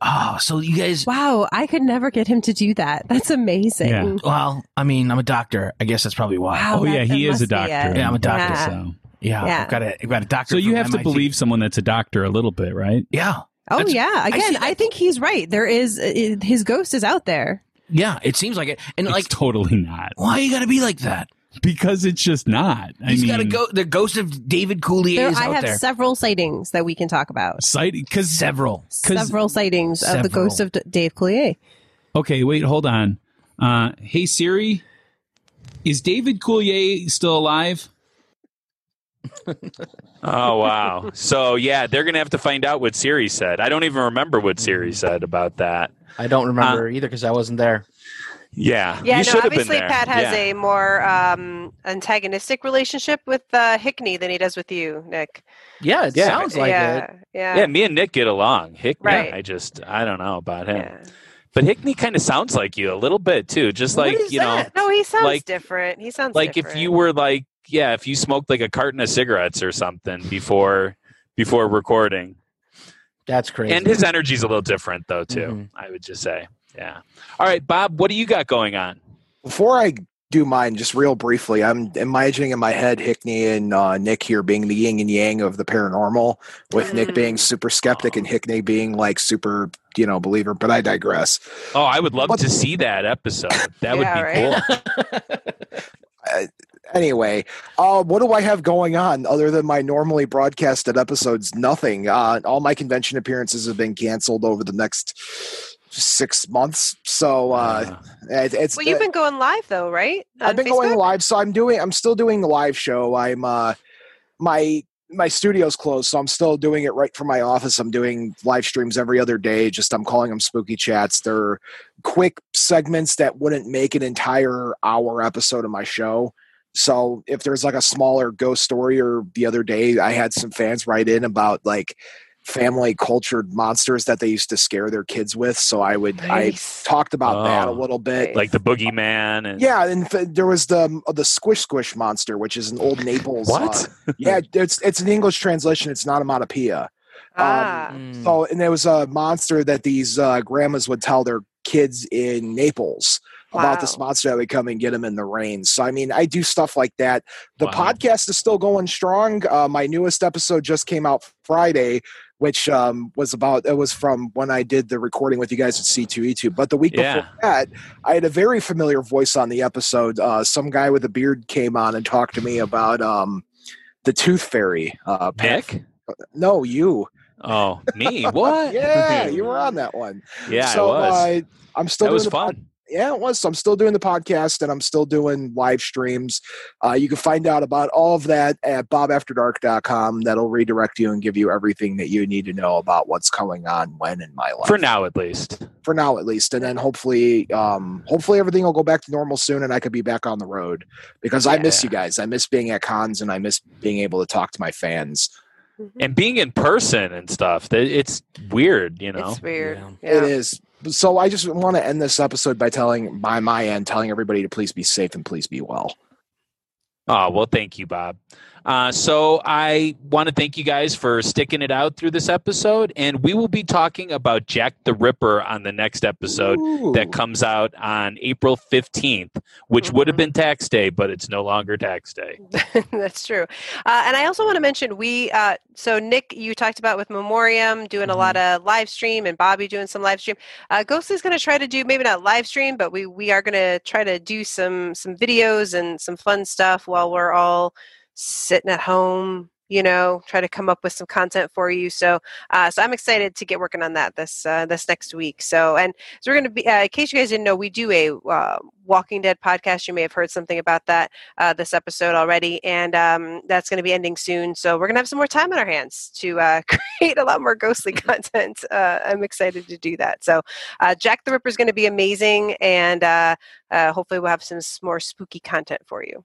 Oh, so you guys. Wow, I could never get him to do that. That's amazing. Yeah. Well, I mean, I'm a doctor. I guess that's probably why. Wow. Oh that- yeah, he is a doctor. Yeah, I'm a doctor, Yeah. So, Yeah, Yeah. I've got a, I've got a doctor. so you from have to believe someone that's a doctor a little bit, right? Yeah, Oh That's- yeah. Again, that. I, think he's right. There is uh, his ghost is out there. yeah. It seems like it. And It's like, totally not why you got to be like that? Because it's just not. I He's mean, got to go. The ghost of David Coulier There, is I out have there. several sightings that we can talk about. because Several. 'Cause- Several sightings of the ghost of D- Dave Coulier. Okay, wait, hold on. Uh, hey Siri, is David Coulier still alive? <laughs> Oh wow! so yeah, they're gonna have to find out what Siri said. I don't even remember what Siri said about that. i don't remember either because i wasn't there Yeah, Yeah, you no, should have been obviously there. Pat has Yeah. a more um, antagonistic relationship with uh, Hickney than he does with you, Nick. yeah it Yeah. sounds like yeah, it yeah, Yeah, me and Nick get along. Hick, Right. I just I don't know about him. yeah. But Hickney kind of sounds like you a little bit too, just like is you know, that? No, he sounds Like- different. He sounds like if you were like yeah, if you smoked like a carton of cigarettes or something before before recording. That's crazy. And his energy's a little different though too. Mhm. I would just say, yeah. All right, Bob, what do you got going on? Before I do mine, just real briefly, I'm imagining in my head Hickney and uh, Nick here being the yin and yang of the paranormal, with Nick Mm. being super skeptic and Hickney being like super, you know, believer. But I digress. Oh, I would love What- to see that episode. <laughs> That would be right. cool. <laughs> Anyway, uh, what do I have going on other than my normally broadcasted episodes? Nothing. Uh, all my convention appearances have been canceled over the next six months. So uh, it, it's well, you've been going live though, right? I've On been going live, so I'm doing. I'm still doing the live show. I'm uh, my my studio's closed, so I'm still doing it right from my office. I'm doing live streams every other day. Just I'm calling them spooky chats. They're quick segments that wouldn't make an entire hour episode of my show. So if there's like a smaller ghost story, or the other day I had some fans write in about like family cultured monsters that they used to scare their kids with. So I would Nice. I talked about that a Oh. little bit. like the boogeyman and Yeah, and f- there was the the squish squish monster, which is an old Naples. What? uh, <laughs> yeah, it's it's an English translation. It's not a onomatopoeia. Ah, Mm. So, and there was a monster that these uh, grandmas would tell their kids in Naples about this Wow. monster that would come and get them in the rain. So, I mean, I do stuff like that. The Wow. podcast is still going strong. Uh, my newest episode just came out Friday, which um, was about it was from when I did the recording with you guys at C2E2. But the week Yeah. before that, I had a very familiar voice on the episode. Uh, some guy with a beard came on and talked to me about um, the Tooth Fairy. Uh, Nick? No, you. Oh, me? What? <laughs> Yeah, you were on <laughs> that one. Yeah, so, I was. Uh, I'm still that was the pod- fun. Yeah, it was. So I'm still doing the podcast and I'm still doing live streams. Uh, you can find out about all of that at bobafterdark.com. That'll redirect you and give you everything that you need to know about what's going on when in my life. For now, at least. For now, at least. And then hopefully, um, hopefully everything will go back to normal soon and I could be back on the road because I miss you guys. I miss being at cons and I miss being able to talk to my fans. mhm. And being in person and stuff. It's weird, you know? it's weird. Yeah. Yeah. It is. So I just want to end this episode by telling, by my end, telling everybody to please be safe and please be well. Oh, well, thank you, Bob. Uh, so I want to thank you guys for sticking it out through this episode. And we will be talking about Jack the Ripper on the next episode that comes out on April 15th, which would have been tax day, but it's no longer tax day. <laughs> That's true. Uh, and I also want to mention we, uh, so Nick, you talked about with Memoriam doing a lot of live stream and Bobby doing some live stream. Uh, Ghost is going to try to do maybe not live stream, but we, we are going to try to do some, some videos and some fun stuff while we're all sitting at home, you know, try to come up with some content for you. So, uh, so I'm excited to get working on that this, uh, this next week. So, and so we're going to be, uh, in case you guys didn't know, we do a, uh, Walking Dead podcast. You may have heard something about that uh, this episode already, and um, that's going to be ending soon. So we're going to have some more time on our hands to uh, <laughs> create a lot more ghostly content. I'm excited to do that. So Jack the Ripper is going to be amazing, and hopefully we'll have some more spooky content for you.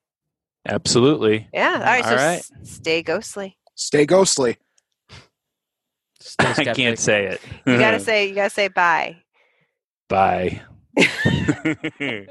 Absolutely. Yeah. All right. All so right. s- stay ghostly. Stay ghostly. <laughs> Stay I can't say it. You gotta say. You gotta say bye. Bye. <laughs> <laughs>